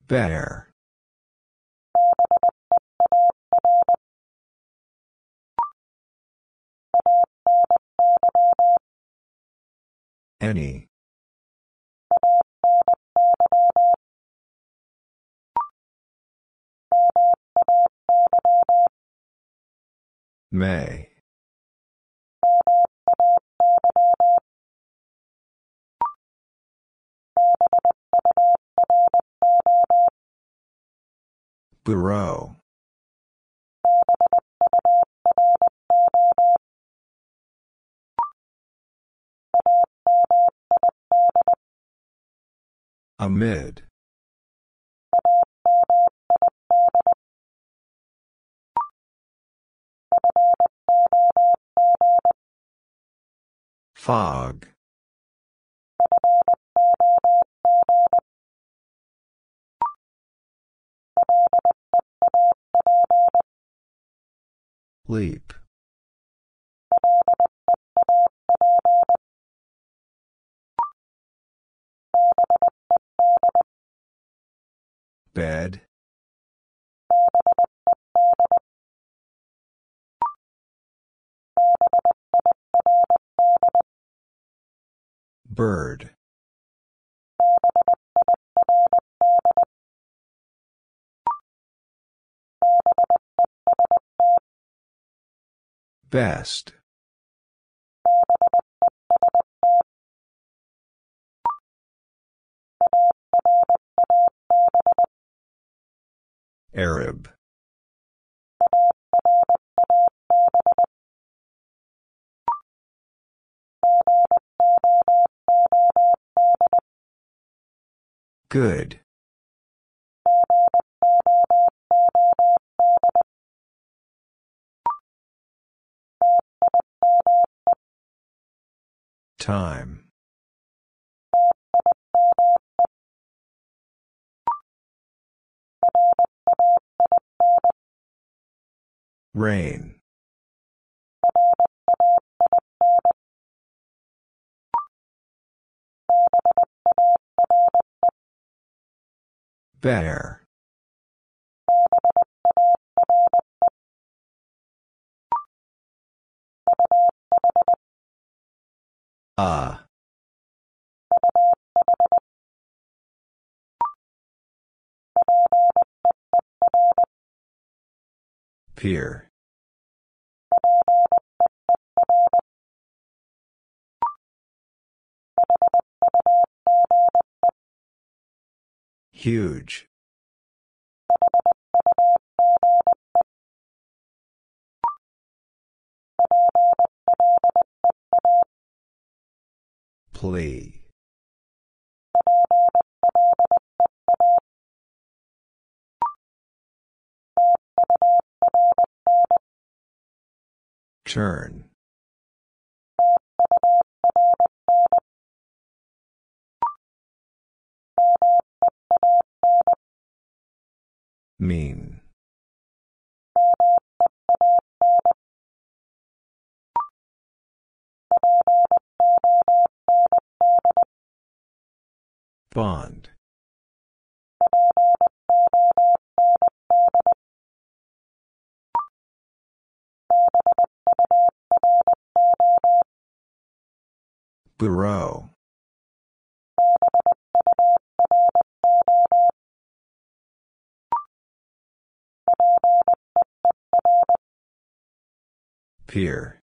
Bear. Any. May. Bureau. Amid. Fog. Leap. Bed. Bird. Best. Arab. Good. Time. Rain. Bear. Ah. Pier. Huge. Plea. Turn. Mean. Bond. Bureau. Pier.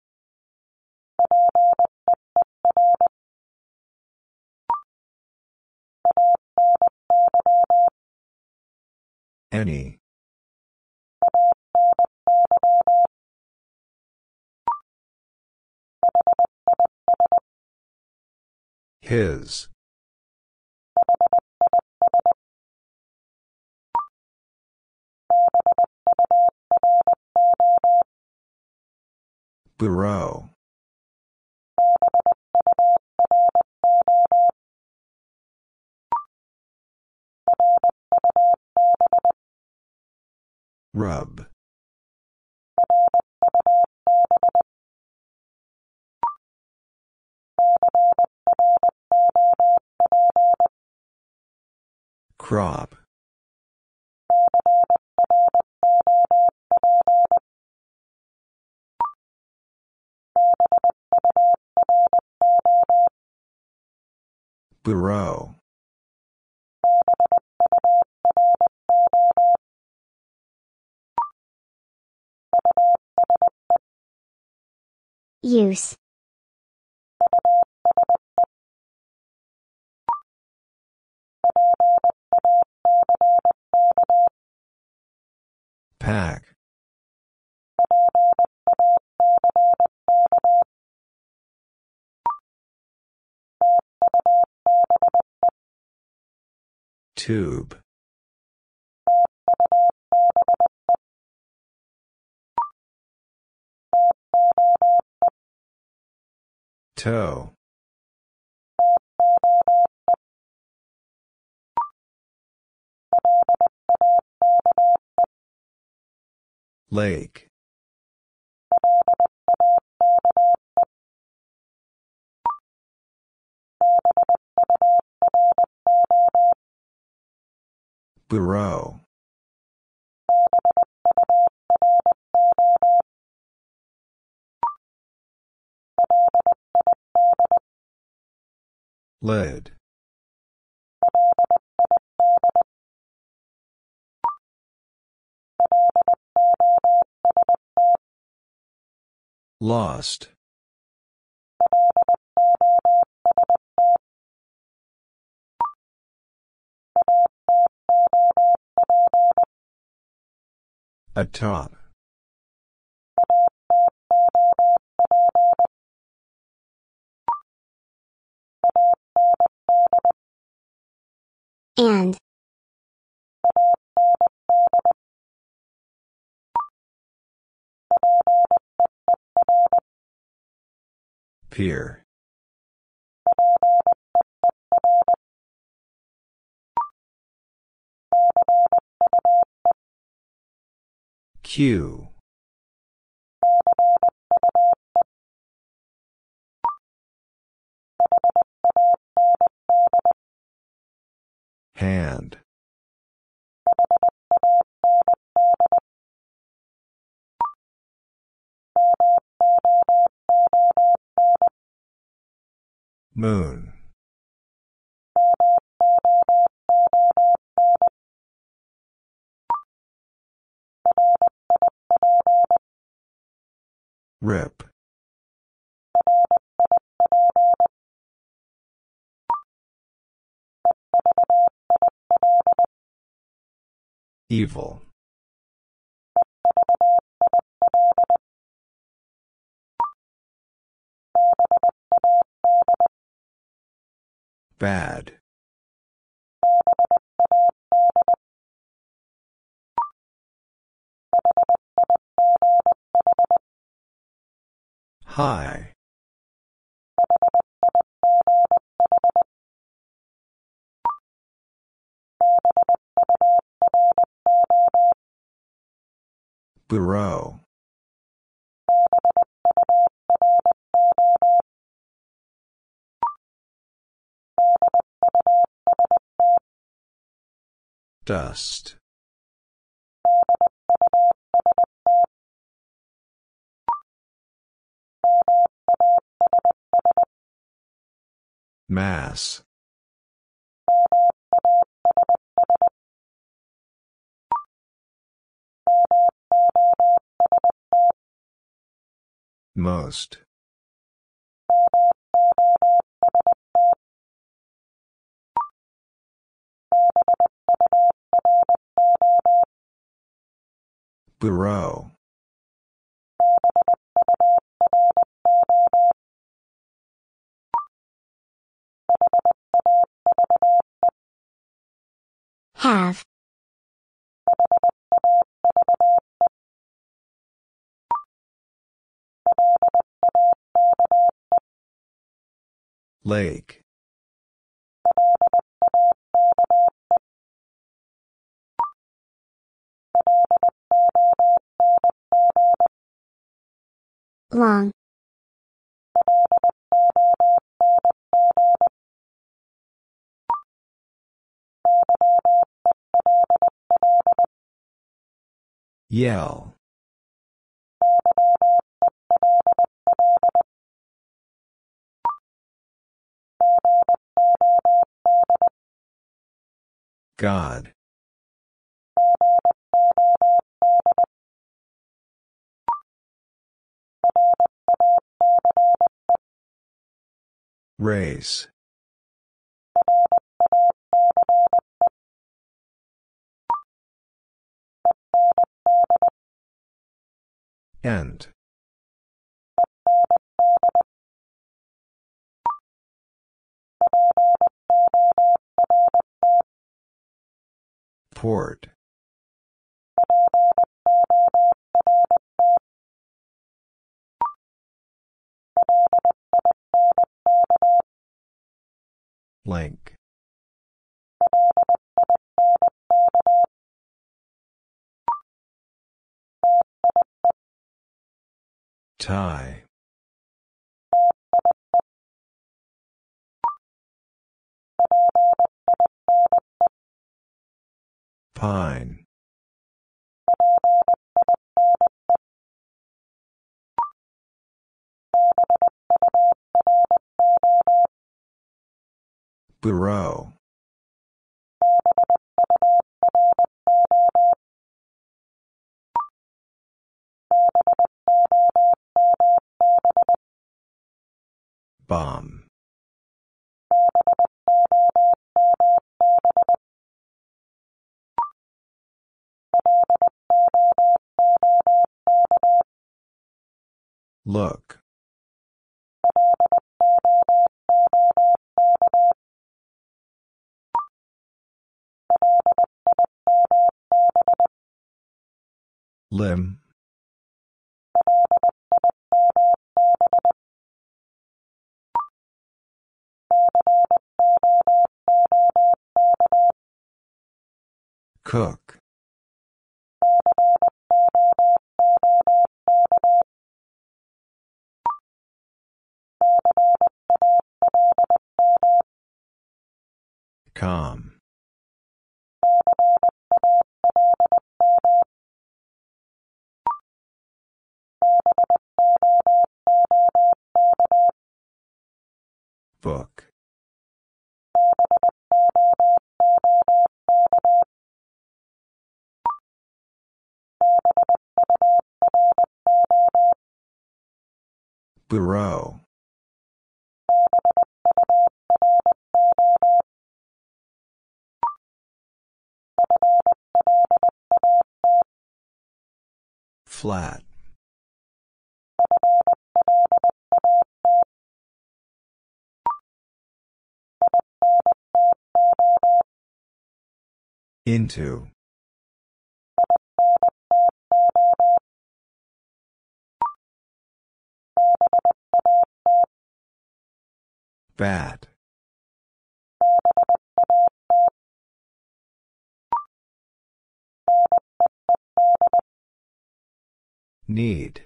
Any. His. Bureau. Rub. Crop. Bureau. Use. Pack. Tube. Toe. Lake. Bureau. Lid. Lost. Atop. And. Pier. Q. Hand. Moon. Rip. Evil. Bad. High. Bureau. Dust. Mass. Most. Bureau. Have. Lake. Long. Yell. God. Race. End. Port. Link. Tie. Pine. Bureau. Bomb. Look. Limb. Cook. Calm. Book. Bureau. Flat. Into. Bad. Need.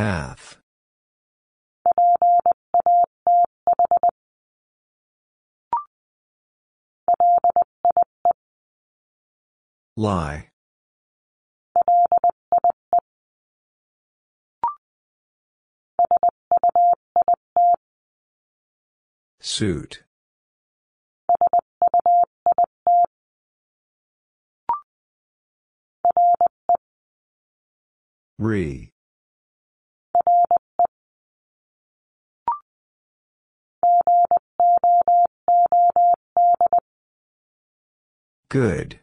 Path. Lie. Suit. Re. Good.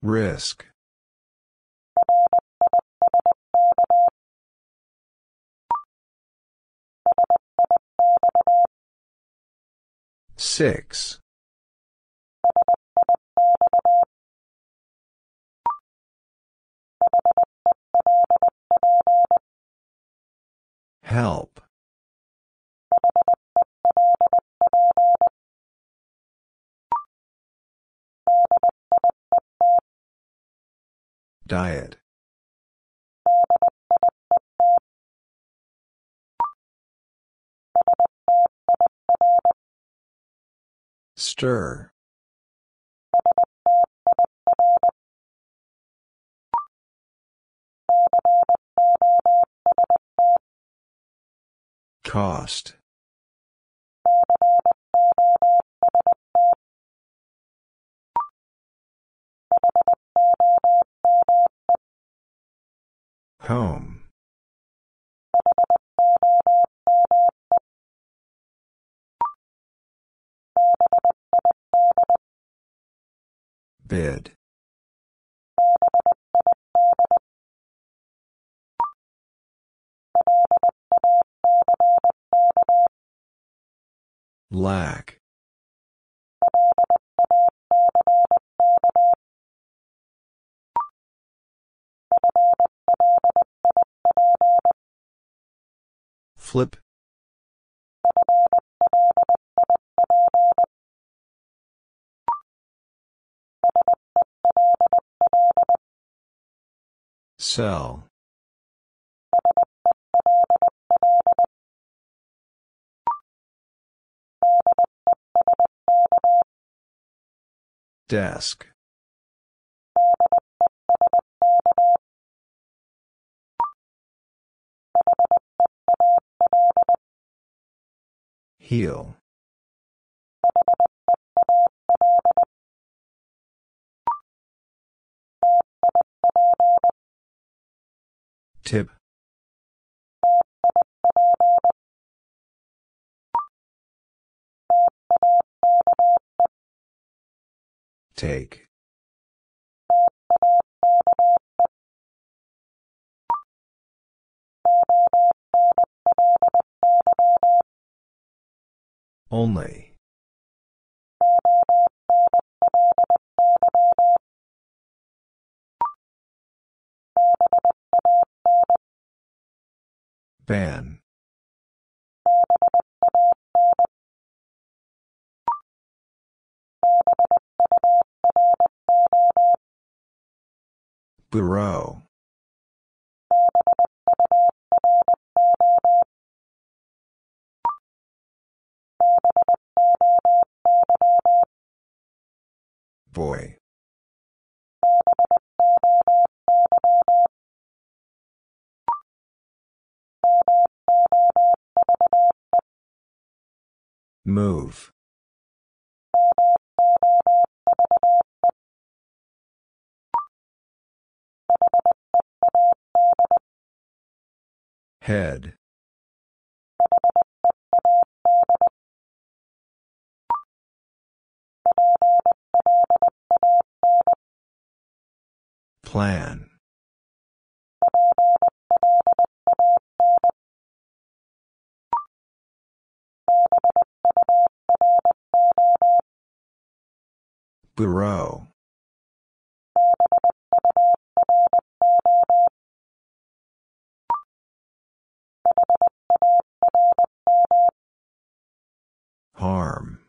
Risk. Six. Help. Diet. Stir. Cost. Home. Bid. Lack. Flip. Sell. Desk. Heel. Tip. Take. Only. Ban. Bureau. Boy. Move. Head. Plan. Bureau. Harm.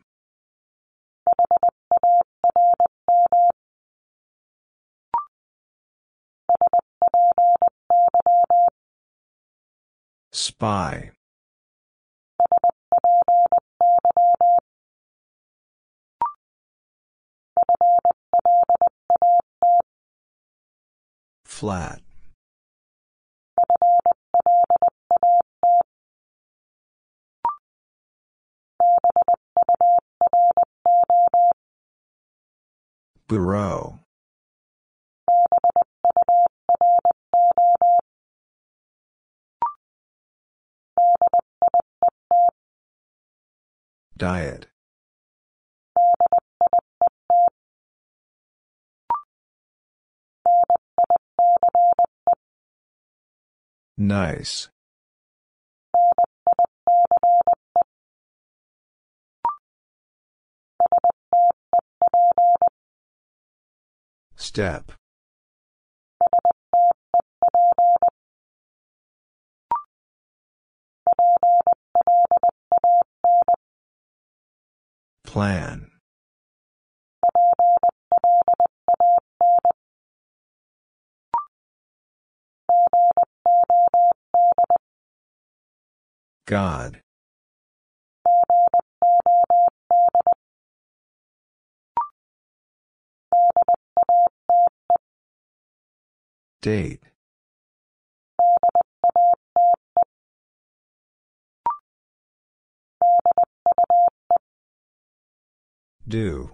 Spy. Flat. Bureau. Diet. Nice. Step. Plan. God. Date. Do.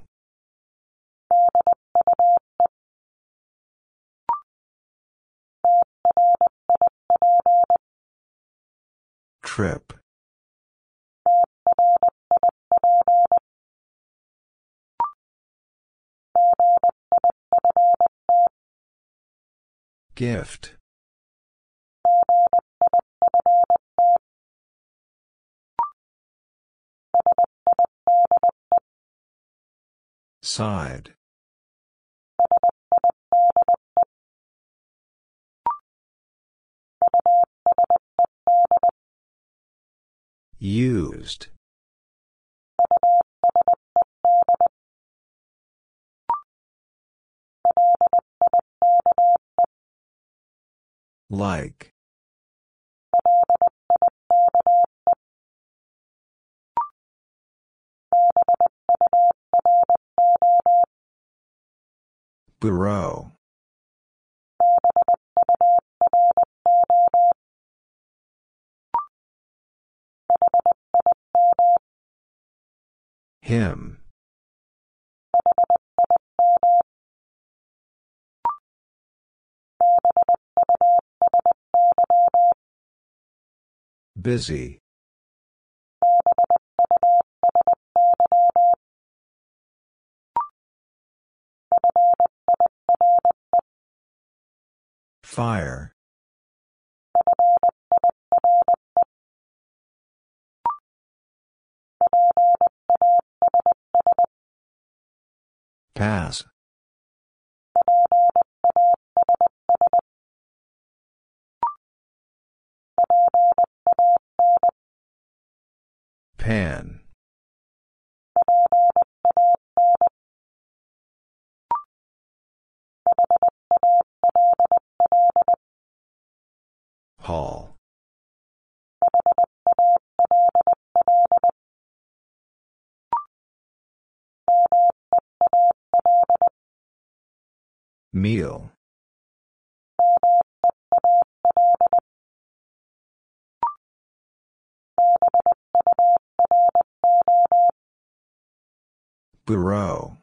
Trip. Gift. Side. Used. Like. Bureau. Him. Busy. Fire. Pass. Pan. Hall. Meal. Bureau.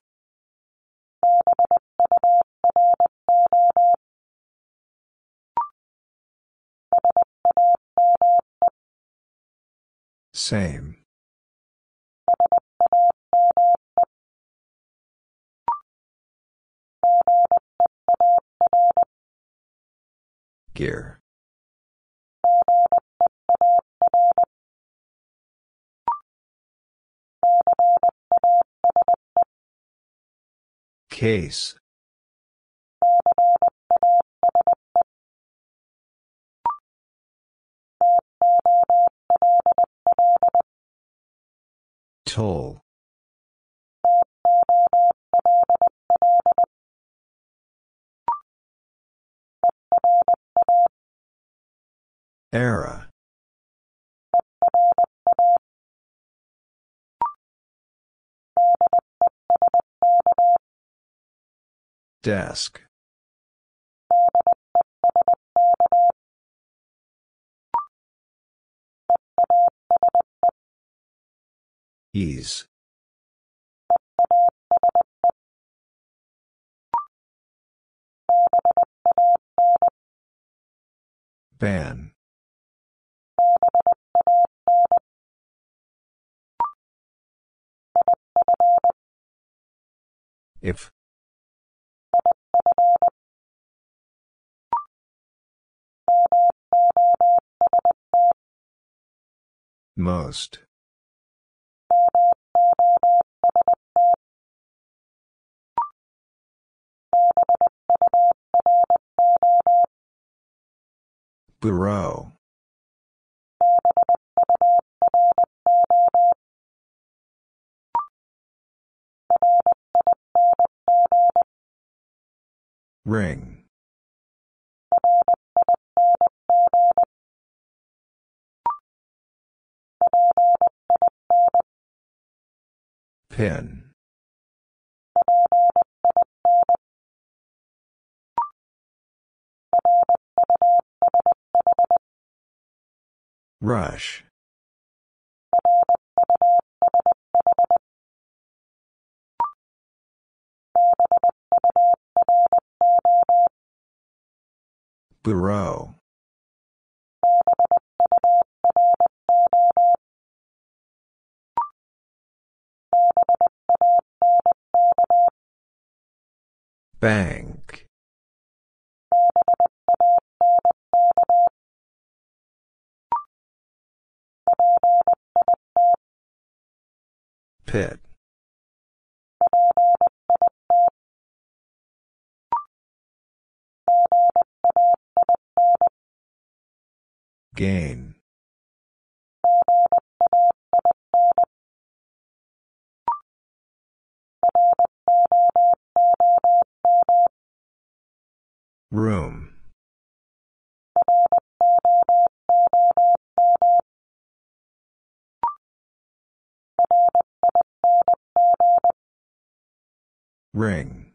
Same. Gear. Case. Toll. Era. Desk. Ease. Ban. If. Most. Bureau. Ring. Pin. Rush. Bureau. Bank. Pit. Gain. Room. Ring.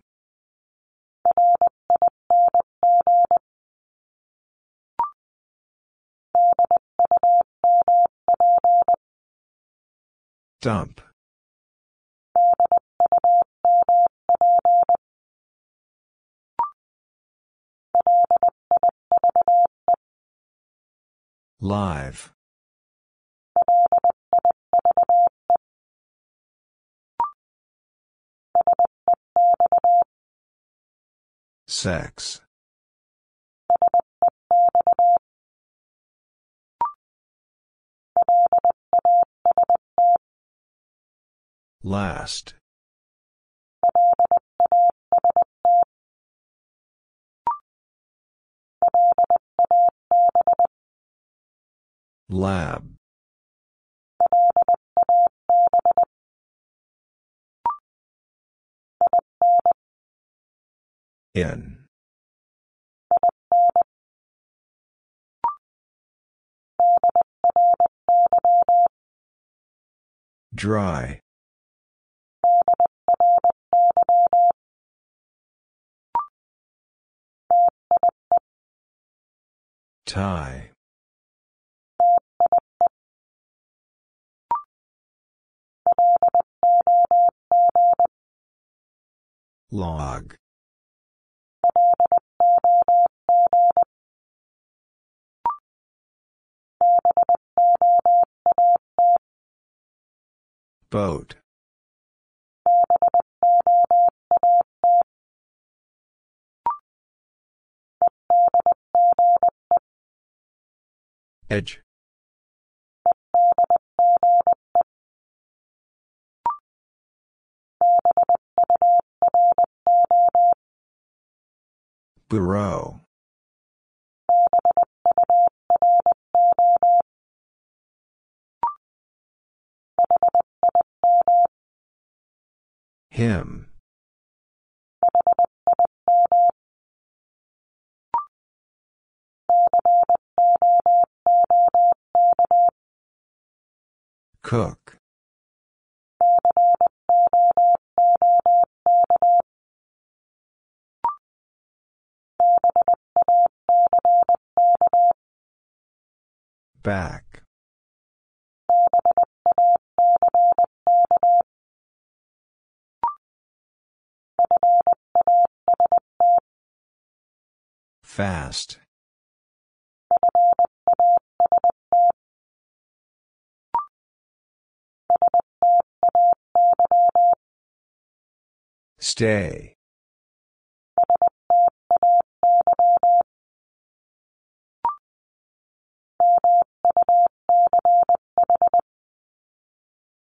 Dump. Live. Sex. Last. Lab. In. Dry. Tie. Log. Boat. Edge. Bureau. Him. Cook. Back. Fast. Stay.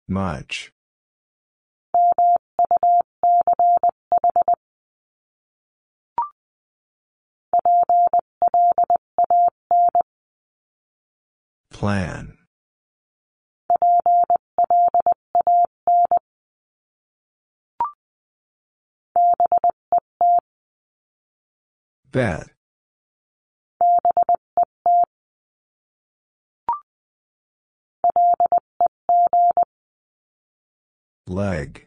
Much. Plan. Bet. Leg.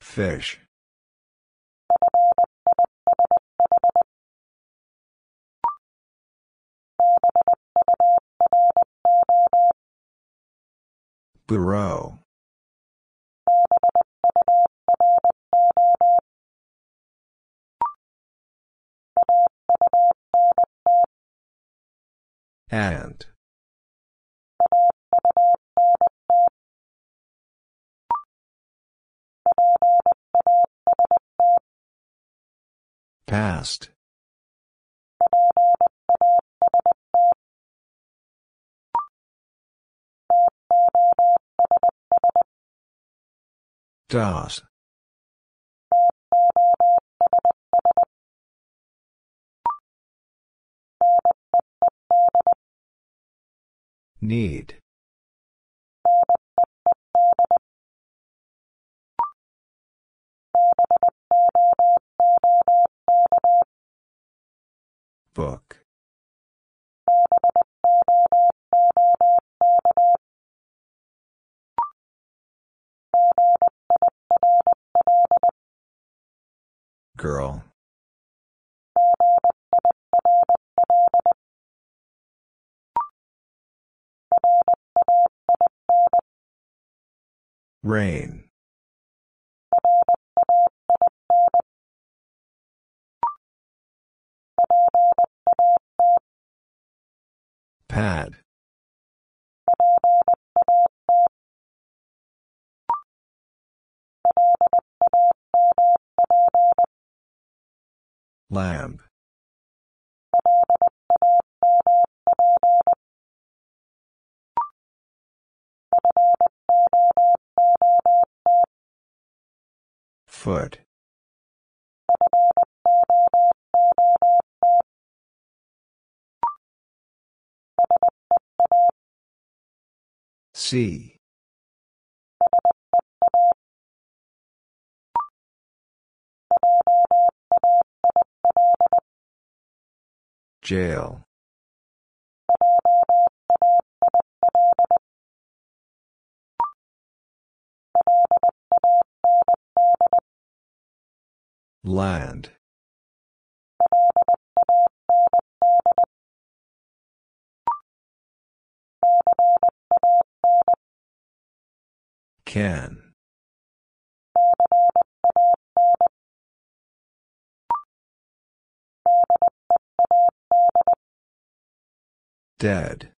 Fish. Bureau. And. Past. Das. Need. Book. Girl. Rain. Pad. Lamb. Foot. See. Jail. Land. Can. Dead.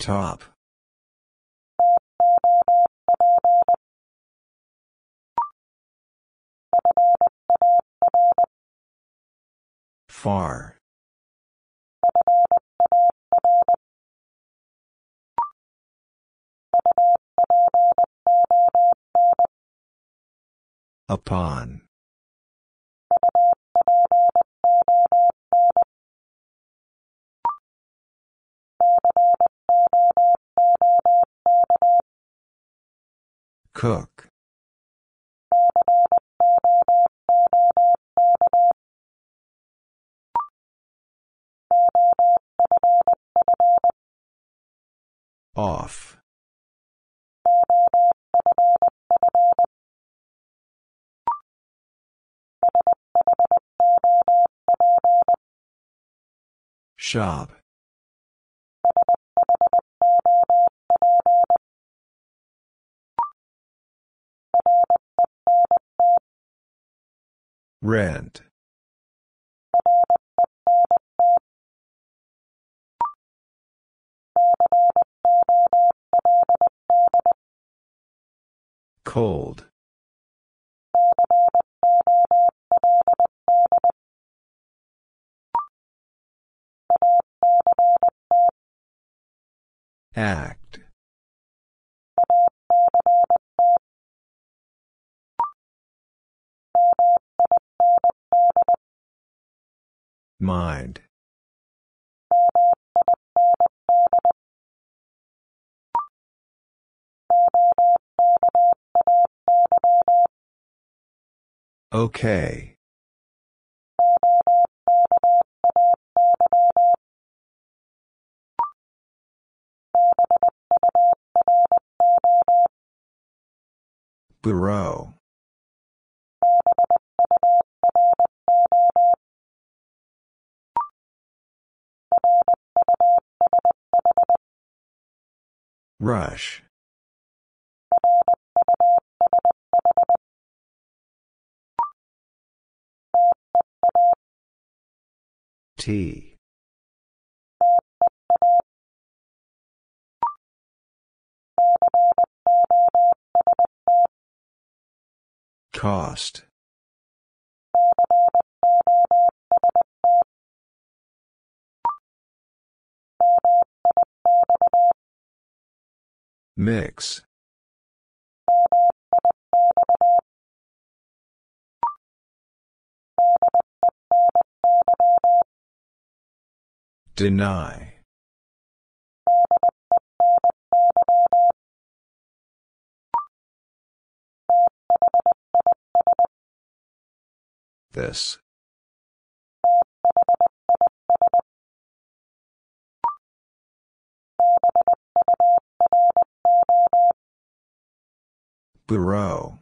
Top. Far. Upon. Cook. Off. Shop. Rent. Cold. Act. Mind. Okay. Bureau. Rush. T. Cost. Mix. Deny. This. Bureau.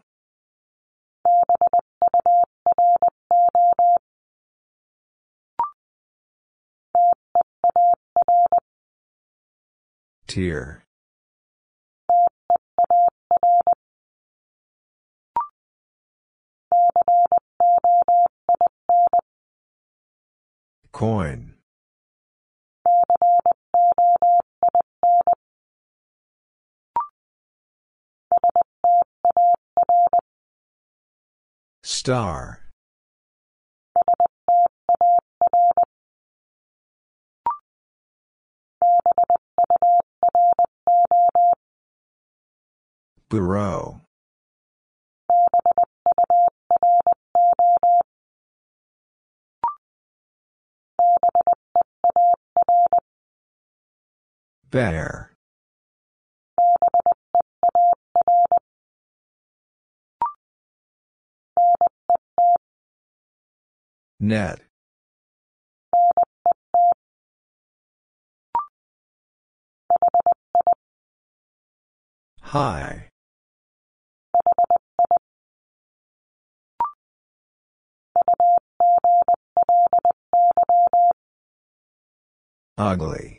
Tier. Coin. Star. Bureau. Bear. Net. High. Ugly.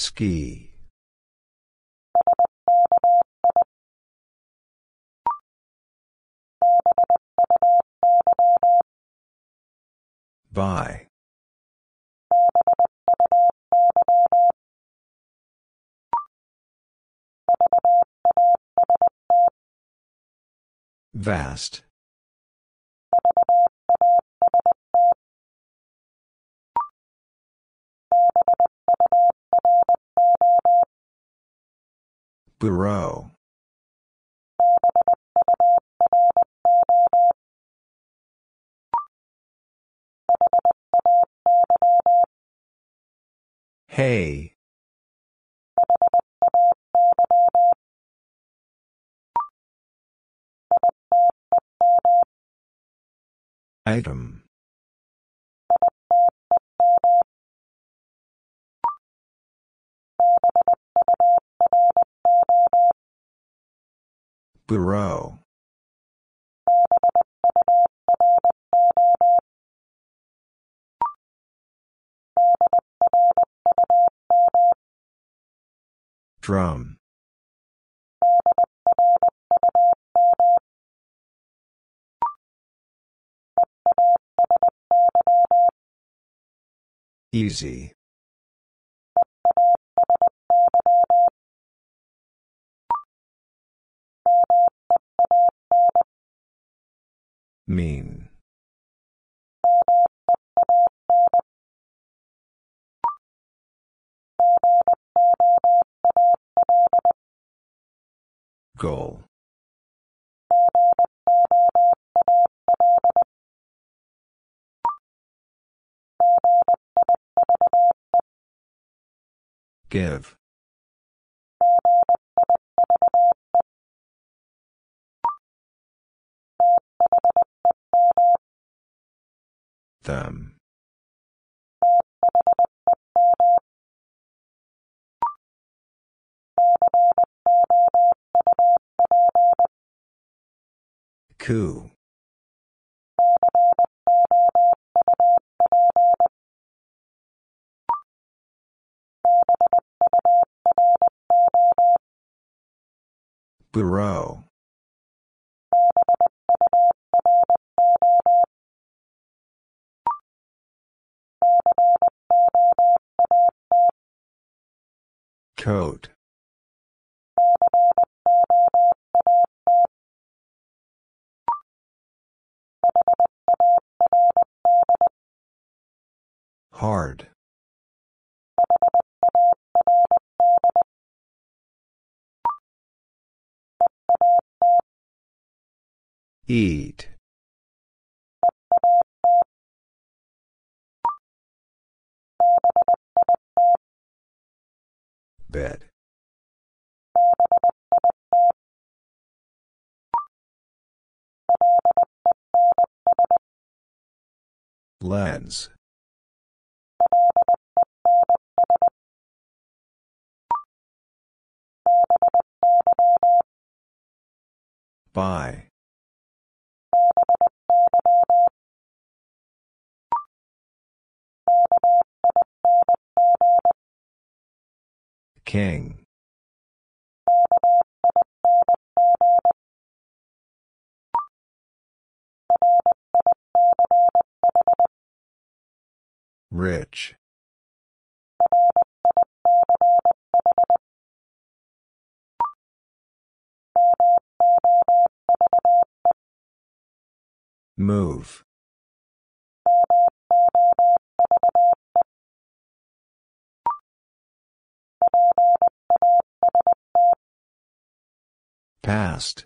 Ski. By. Vast. Bureau. Hey. Item. Bureau. Drum. Easy. Mean. Goal. Give. Them. Coup. Bureau. Coat. Hard. Eat. Bed. Lens. By. King. Rich. Move. Past.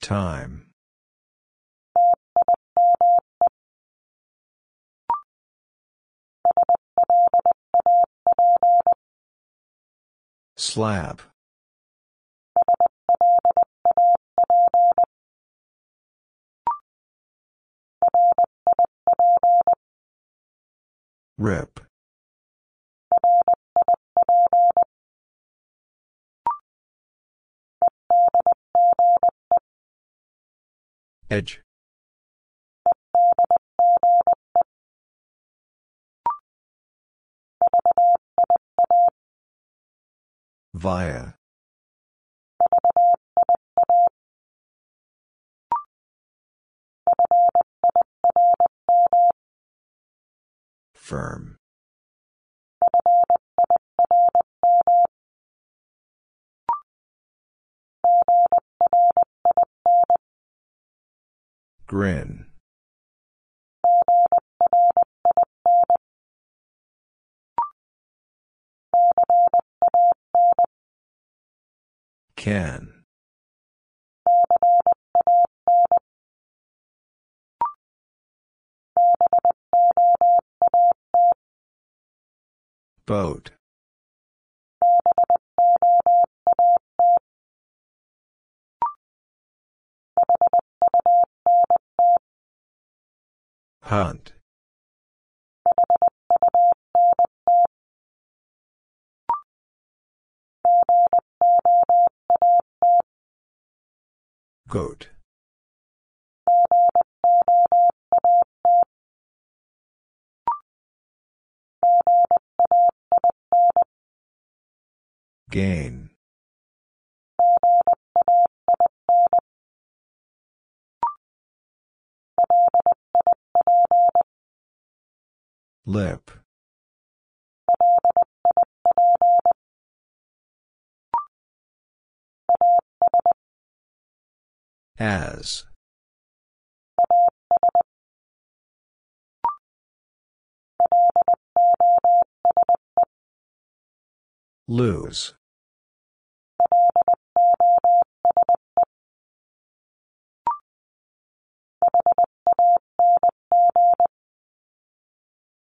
Time. Slab. Rip. Edge. Via. Firm. Grin. Can. Boat. Hunt. Goat. Gain. Lip. As. Lose.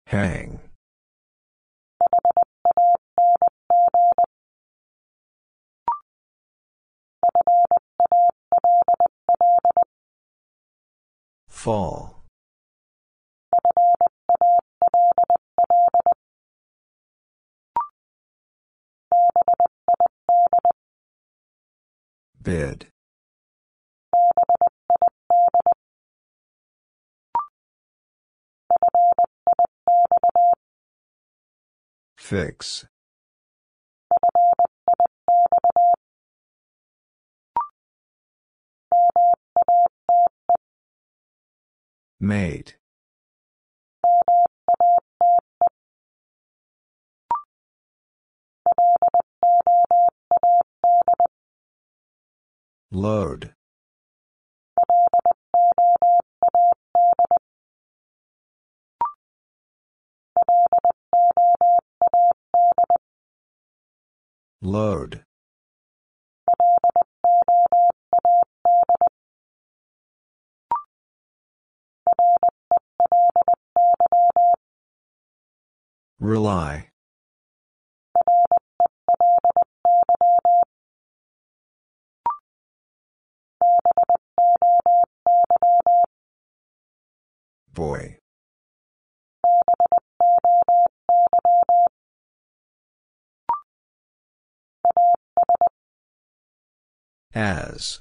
Hang. Fall. Bid. Fix. Mate. Load. Load. Rely. Boy. As.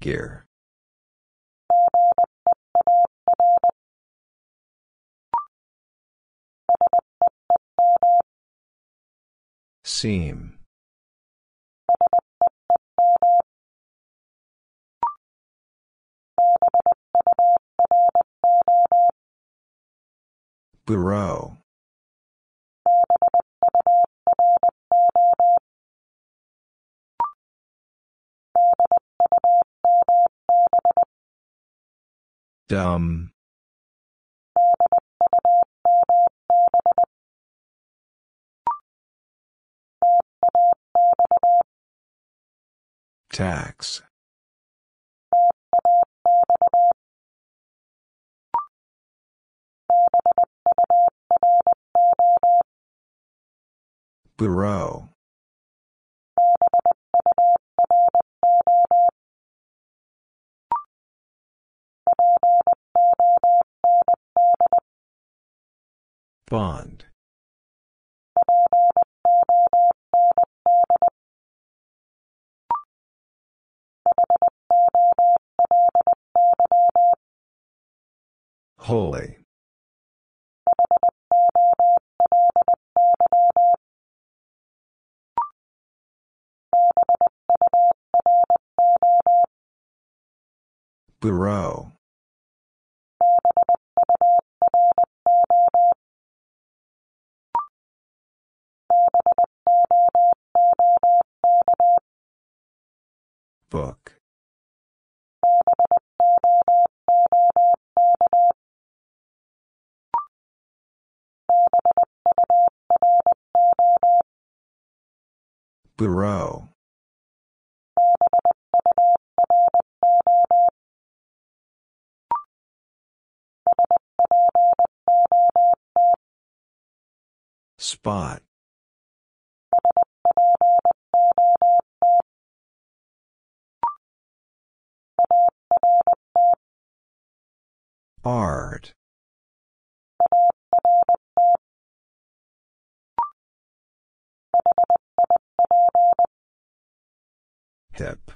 Gear. Seam. Bureau. Dumb. Tax. Bureau. Bond. Holy. Bureau. Book. Bureau. Spot. Art. Hip.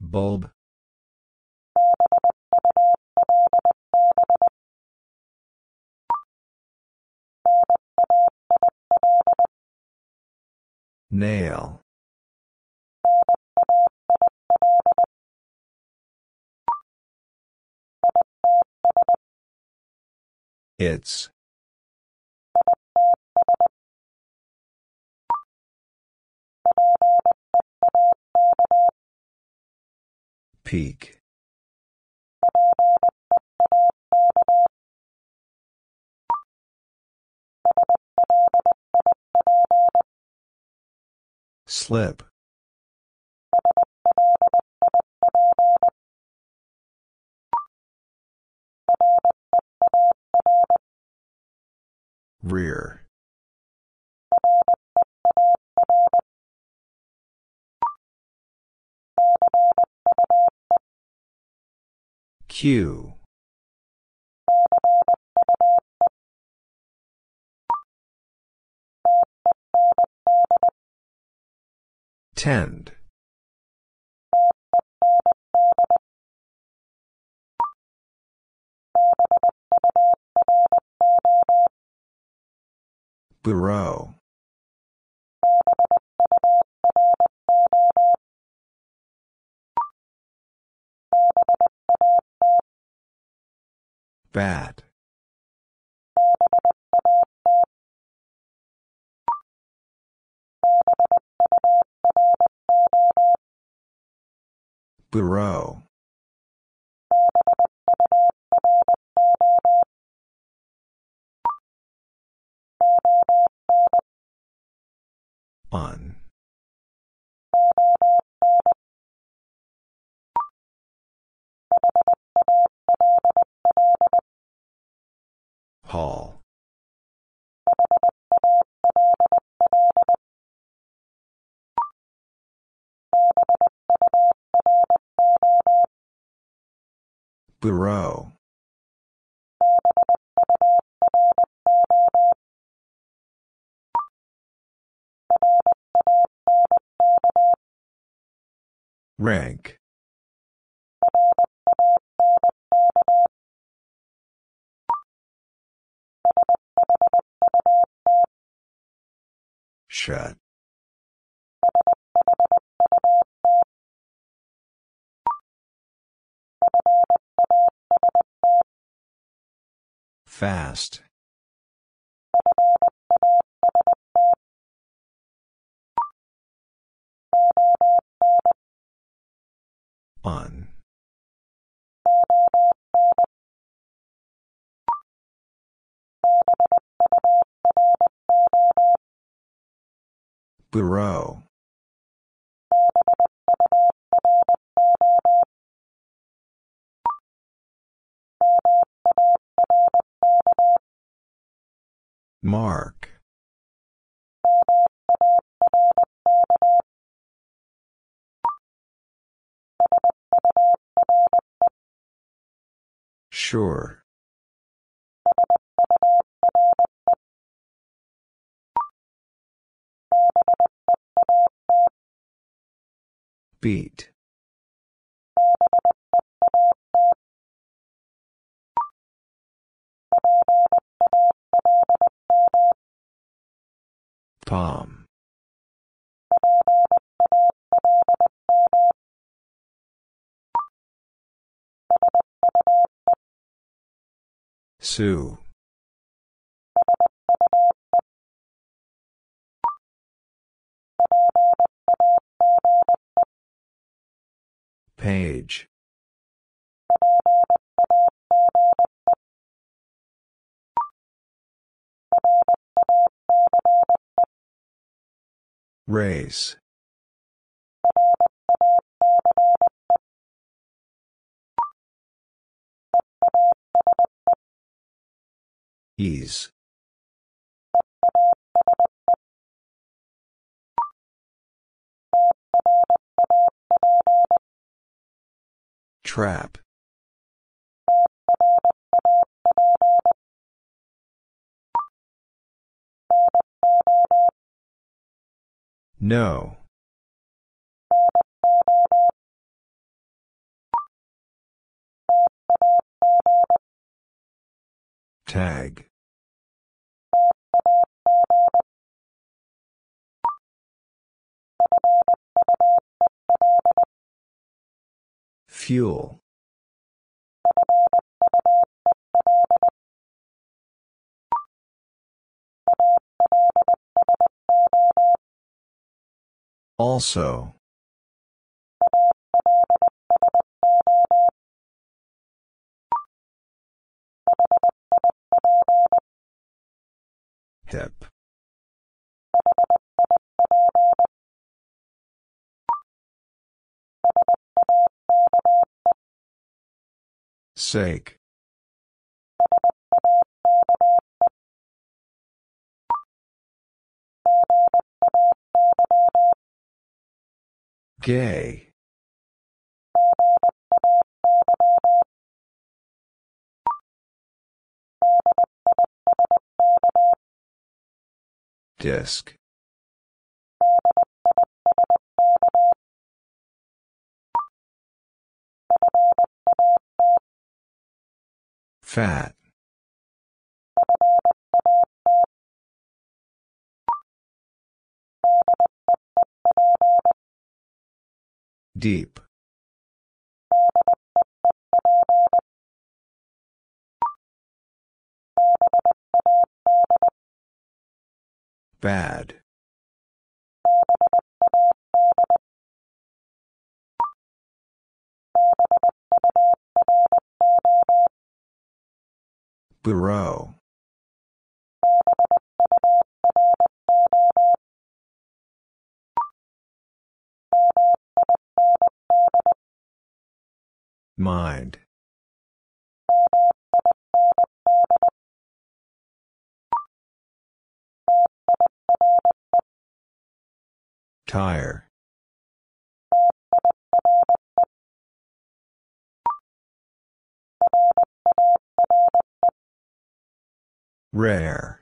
Bulb. Nail. It's. Peak. Slip. Rear. Q. Tend. Bureau. Bat. Bureau. On. Hall. Bureau. Rank. Shut. Fast. On. Bureau. Mark. Sure. Beat. Palm. Sue. Page. Race. Ease. Trap. No. Tag. Fuel. Also. Hip. Sake. Gay. Disc. Fat. Deep. Bad. Bureau Mind. Tire. Rare.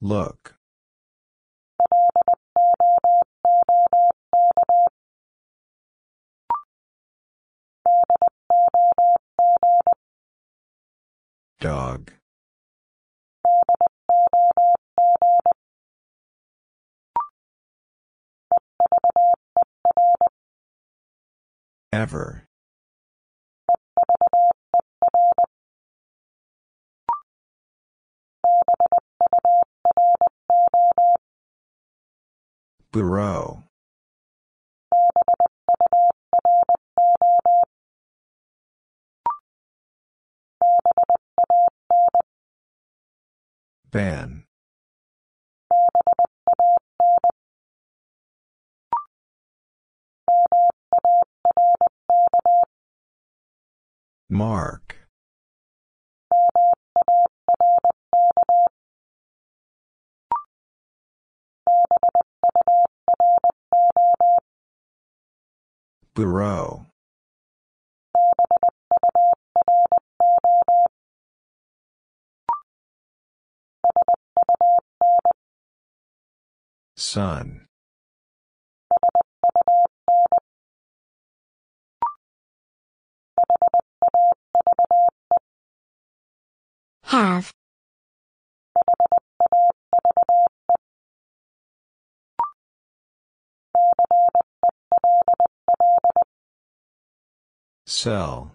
Look. Dog. Ever. Bureau. Ban. Mark. Bureau. Sun. Have. Sell.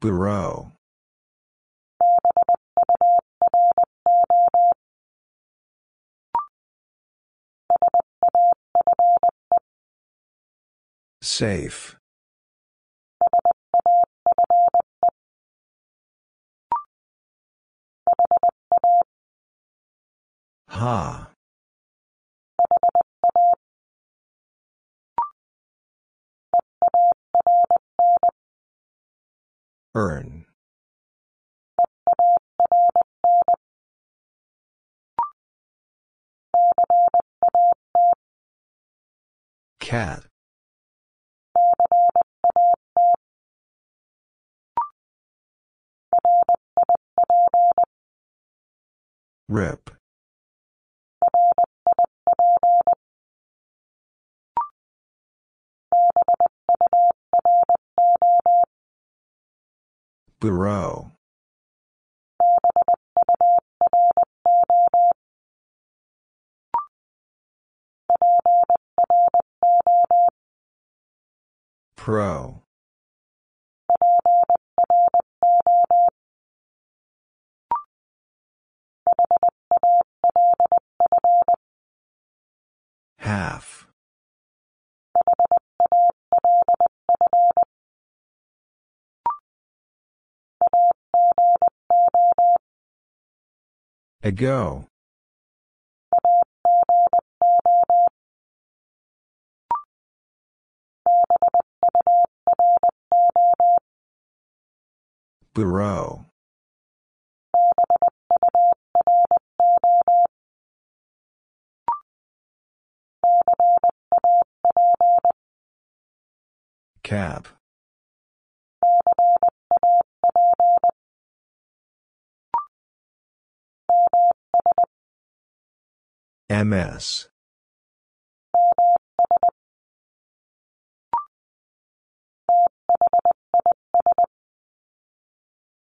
Bureau. Safe. Ha. Earn. Cat. Rip. Bureau. Pro. Half. Ago. Bureau. Cap. MS.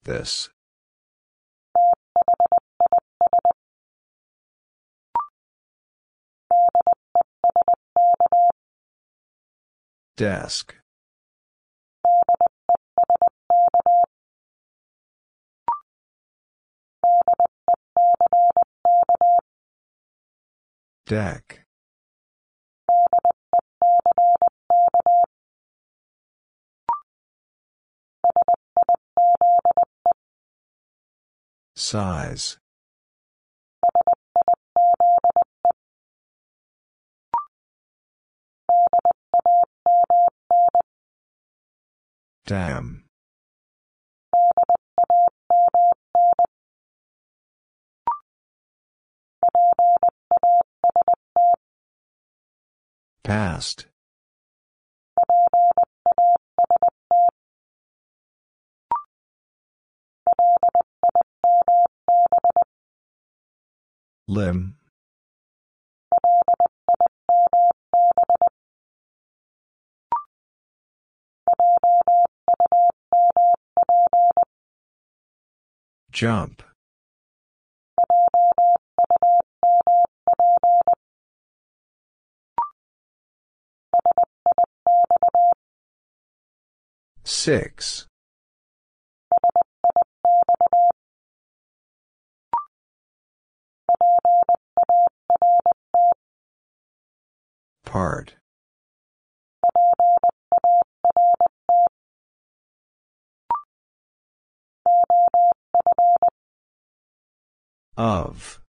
This. Desk. Deck. Size. Damn. Past. Limb. Jump. Six. Part. Of.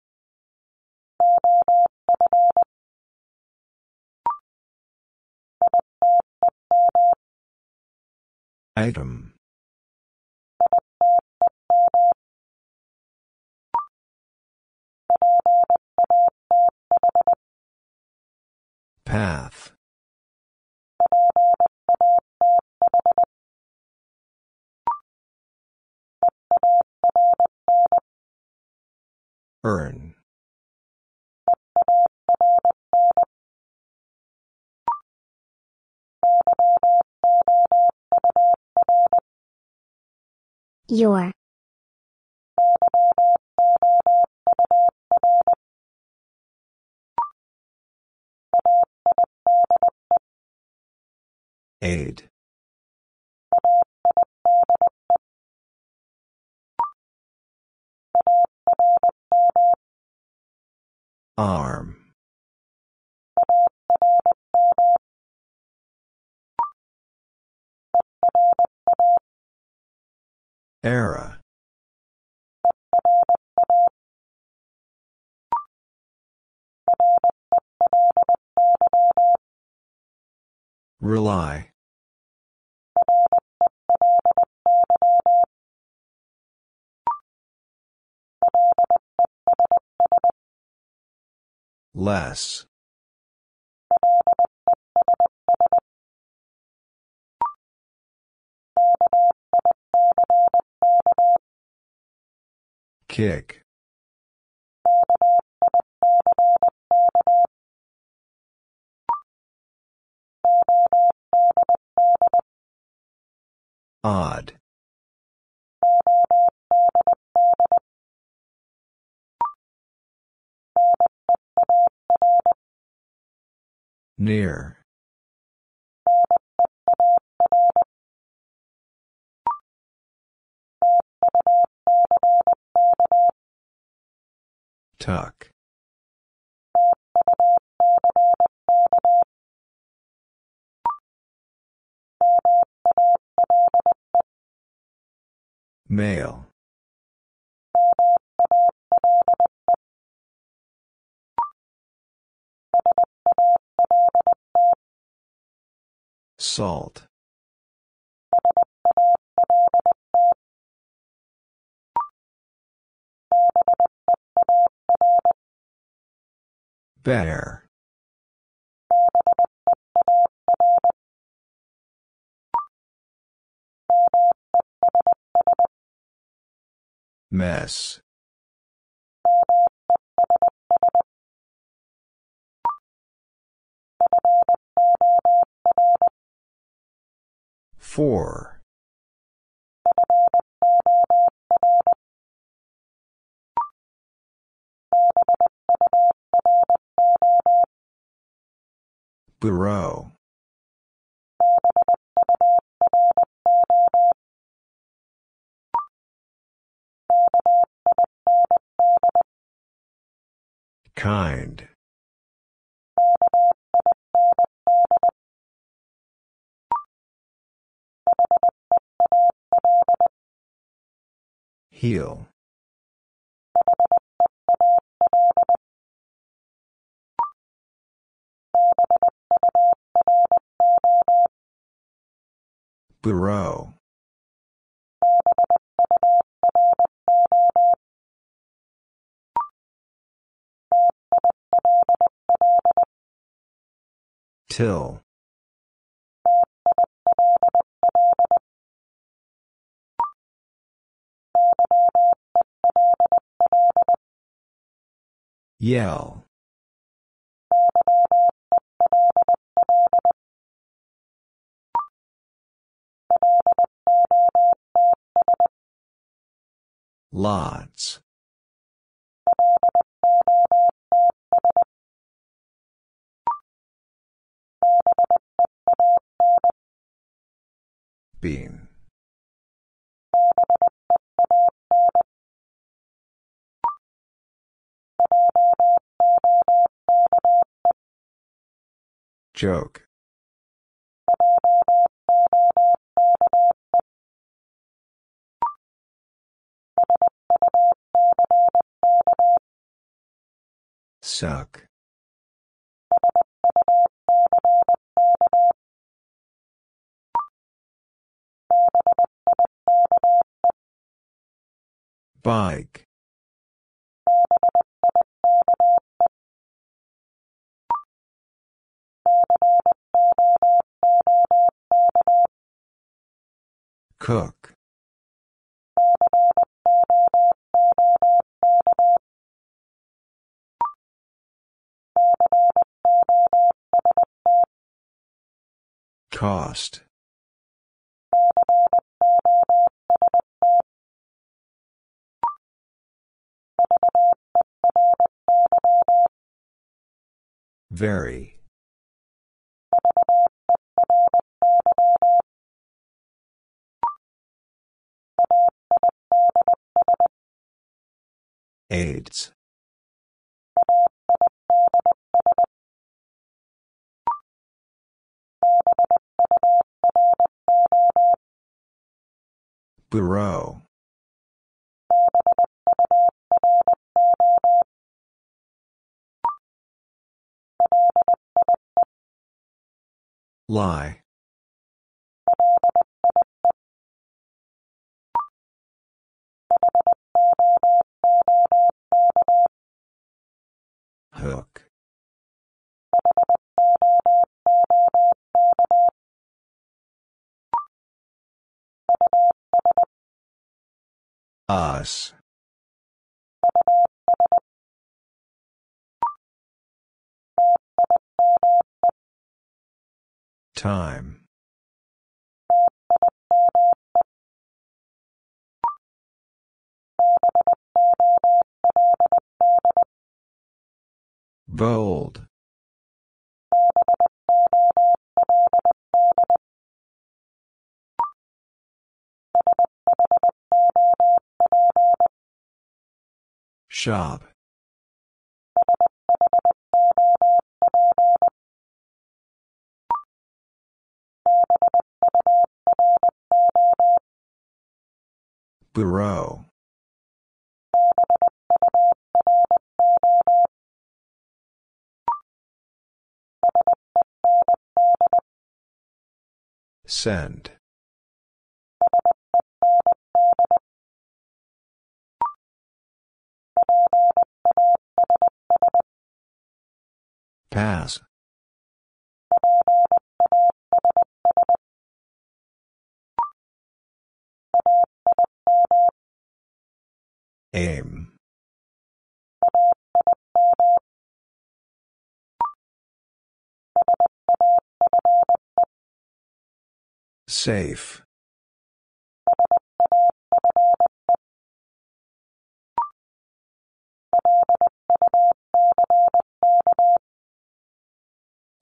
Item. Path. Earn. Your. Aid. Arm. Era. Rely. Less. Kick. Odd. Near. Tuck. Male. Salt. Bear. Mess. Four. Bureau. Kind. Heel. Bureau. Till. Yell. Lots. Bean. Joke. Suck. Bike. Cook. Cost. Very. AIDS. Bureau. Lie. Hook. Us. Time. Bold. Shop. Bureau. Send. Pass. Aim. Safe.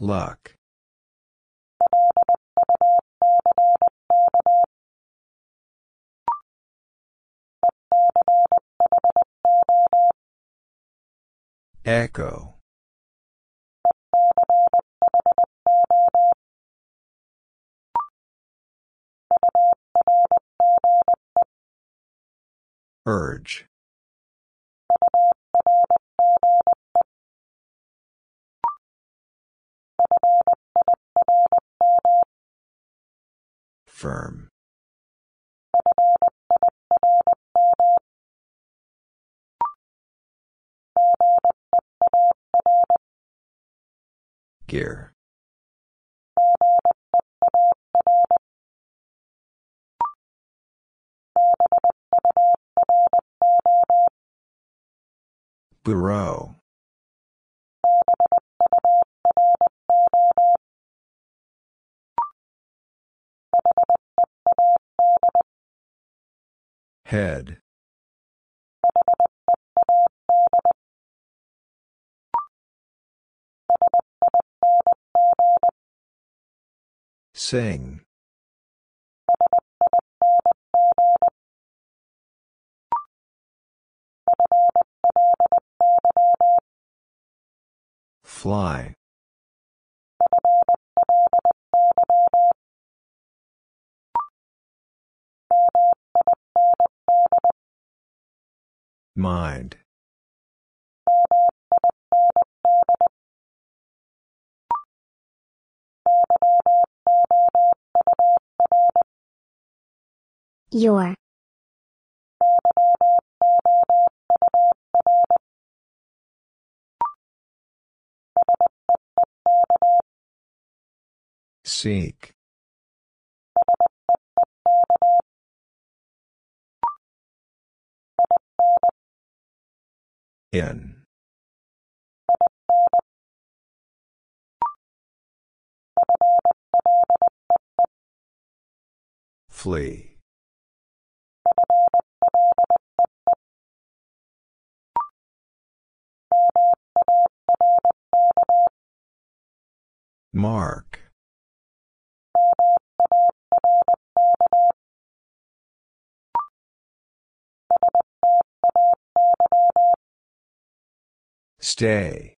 Luck. Echo. Urge. Firm. Gear. Bureau. Head. Sing. Fly. Mind. Your. Seek. In. Flee. Mark. Stay.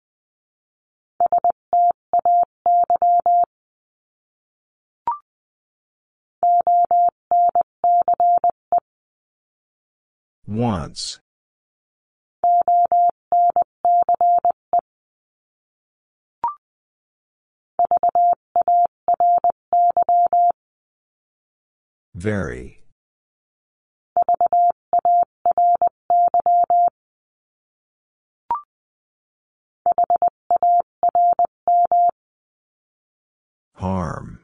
Once. Very. Harm.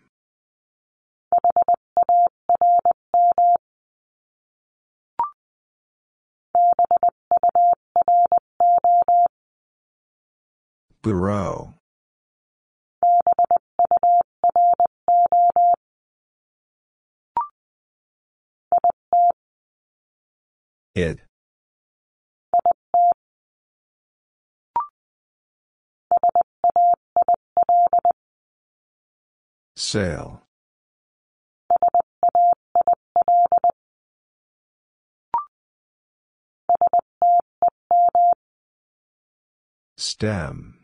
Bureau. It. Sail. Stem.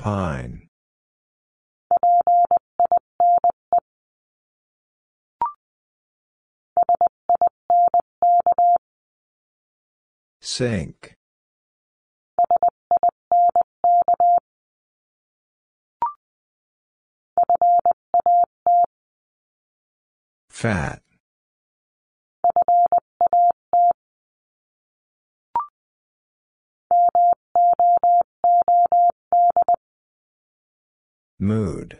Pine. Sink. Fat. Mood.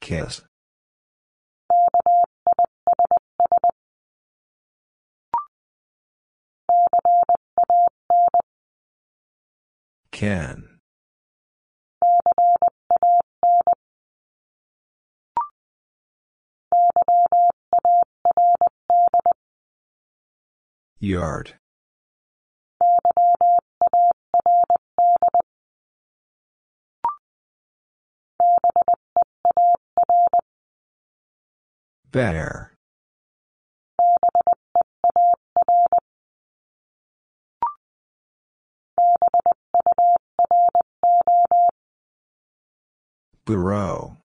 Kiss. Can. Yard. Bear. Bureau.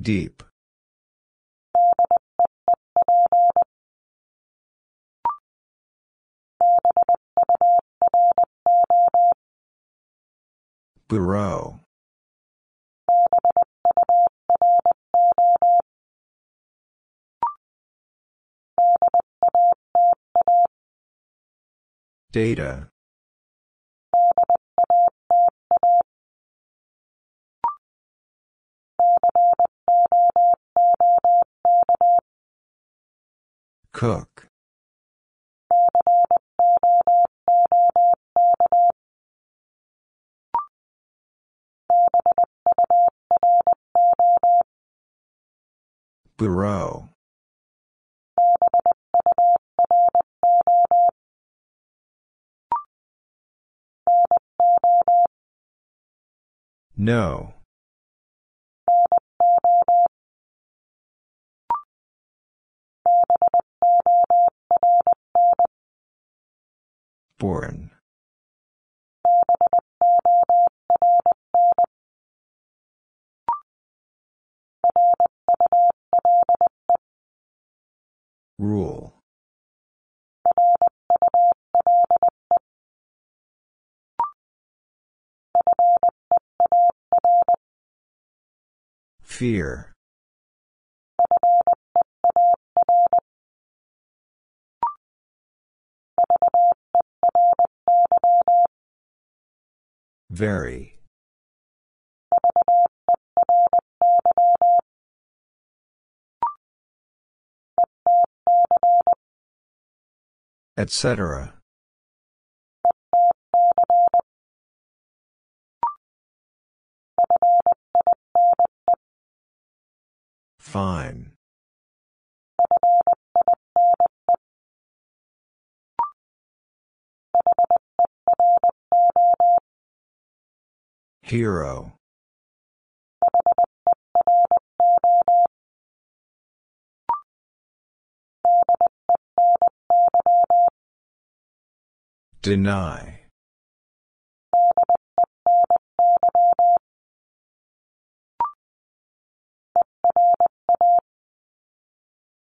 Deep. Bureau. Data. Cook. Bureau. No. Born. Rule. Fear. Very. Etc. Fine. Hero. Deny.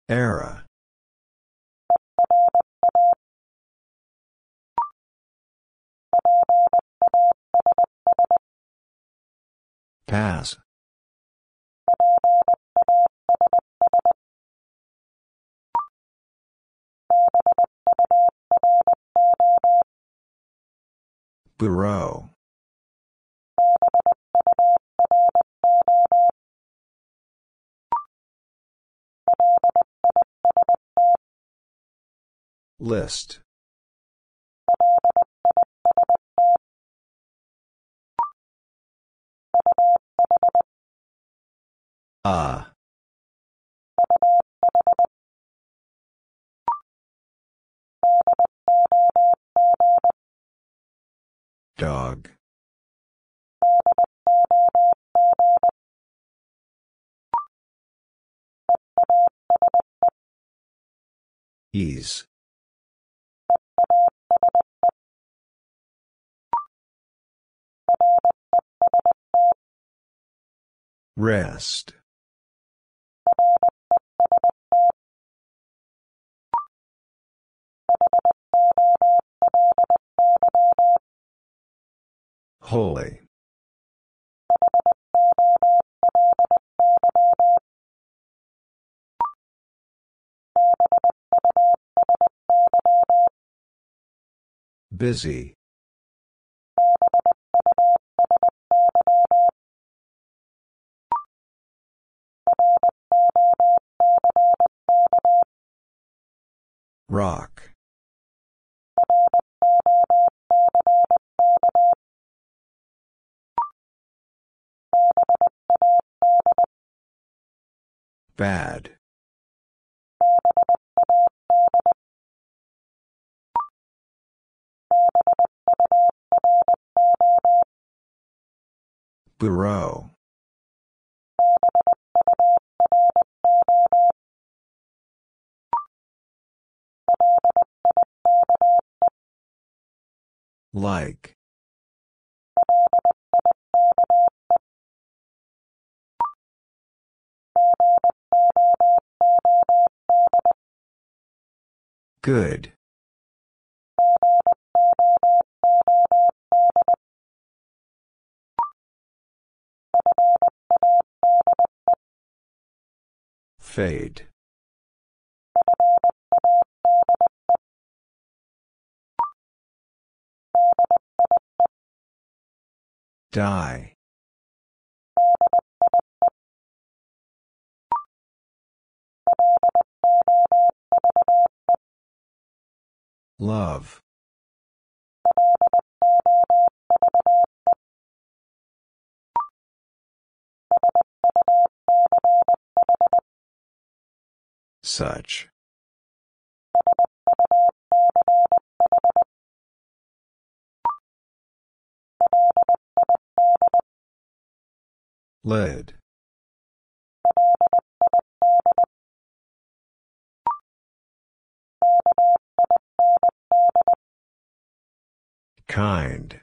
Era. Pass. Bureau. List. Ah. Dog. Ease. Rest. Holy. Busy. Rock. Bad. Bureau. Like. Good. Fade. Die. Love. Such. Lid. Kind.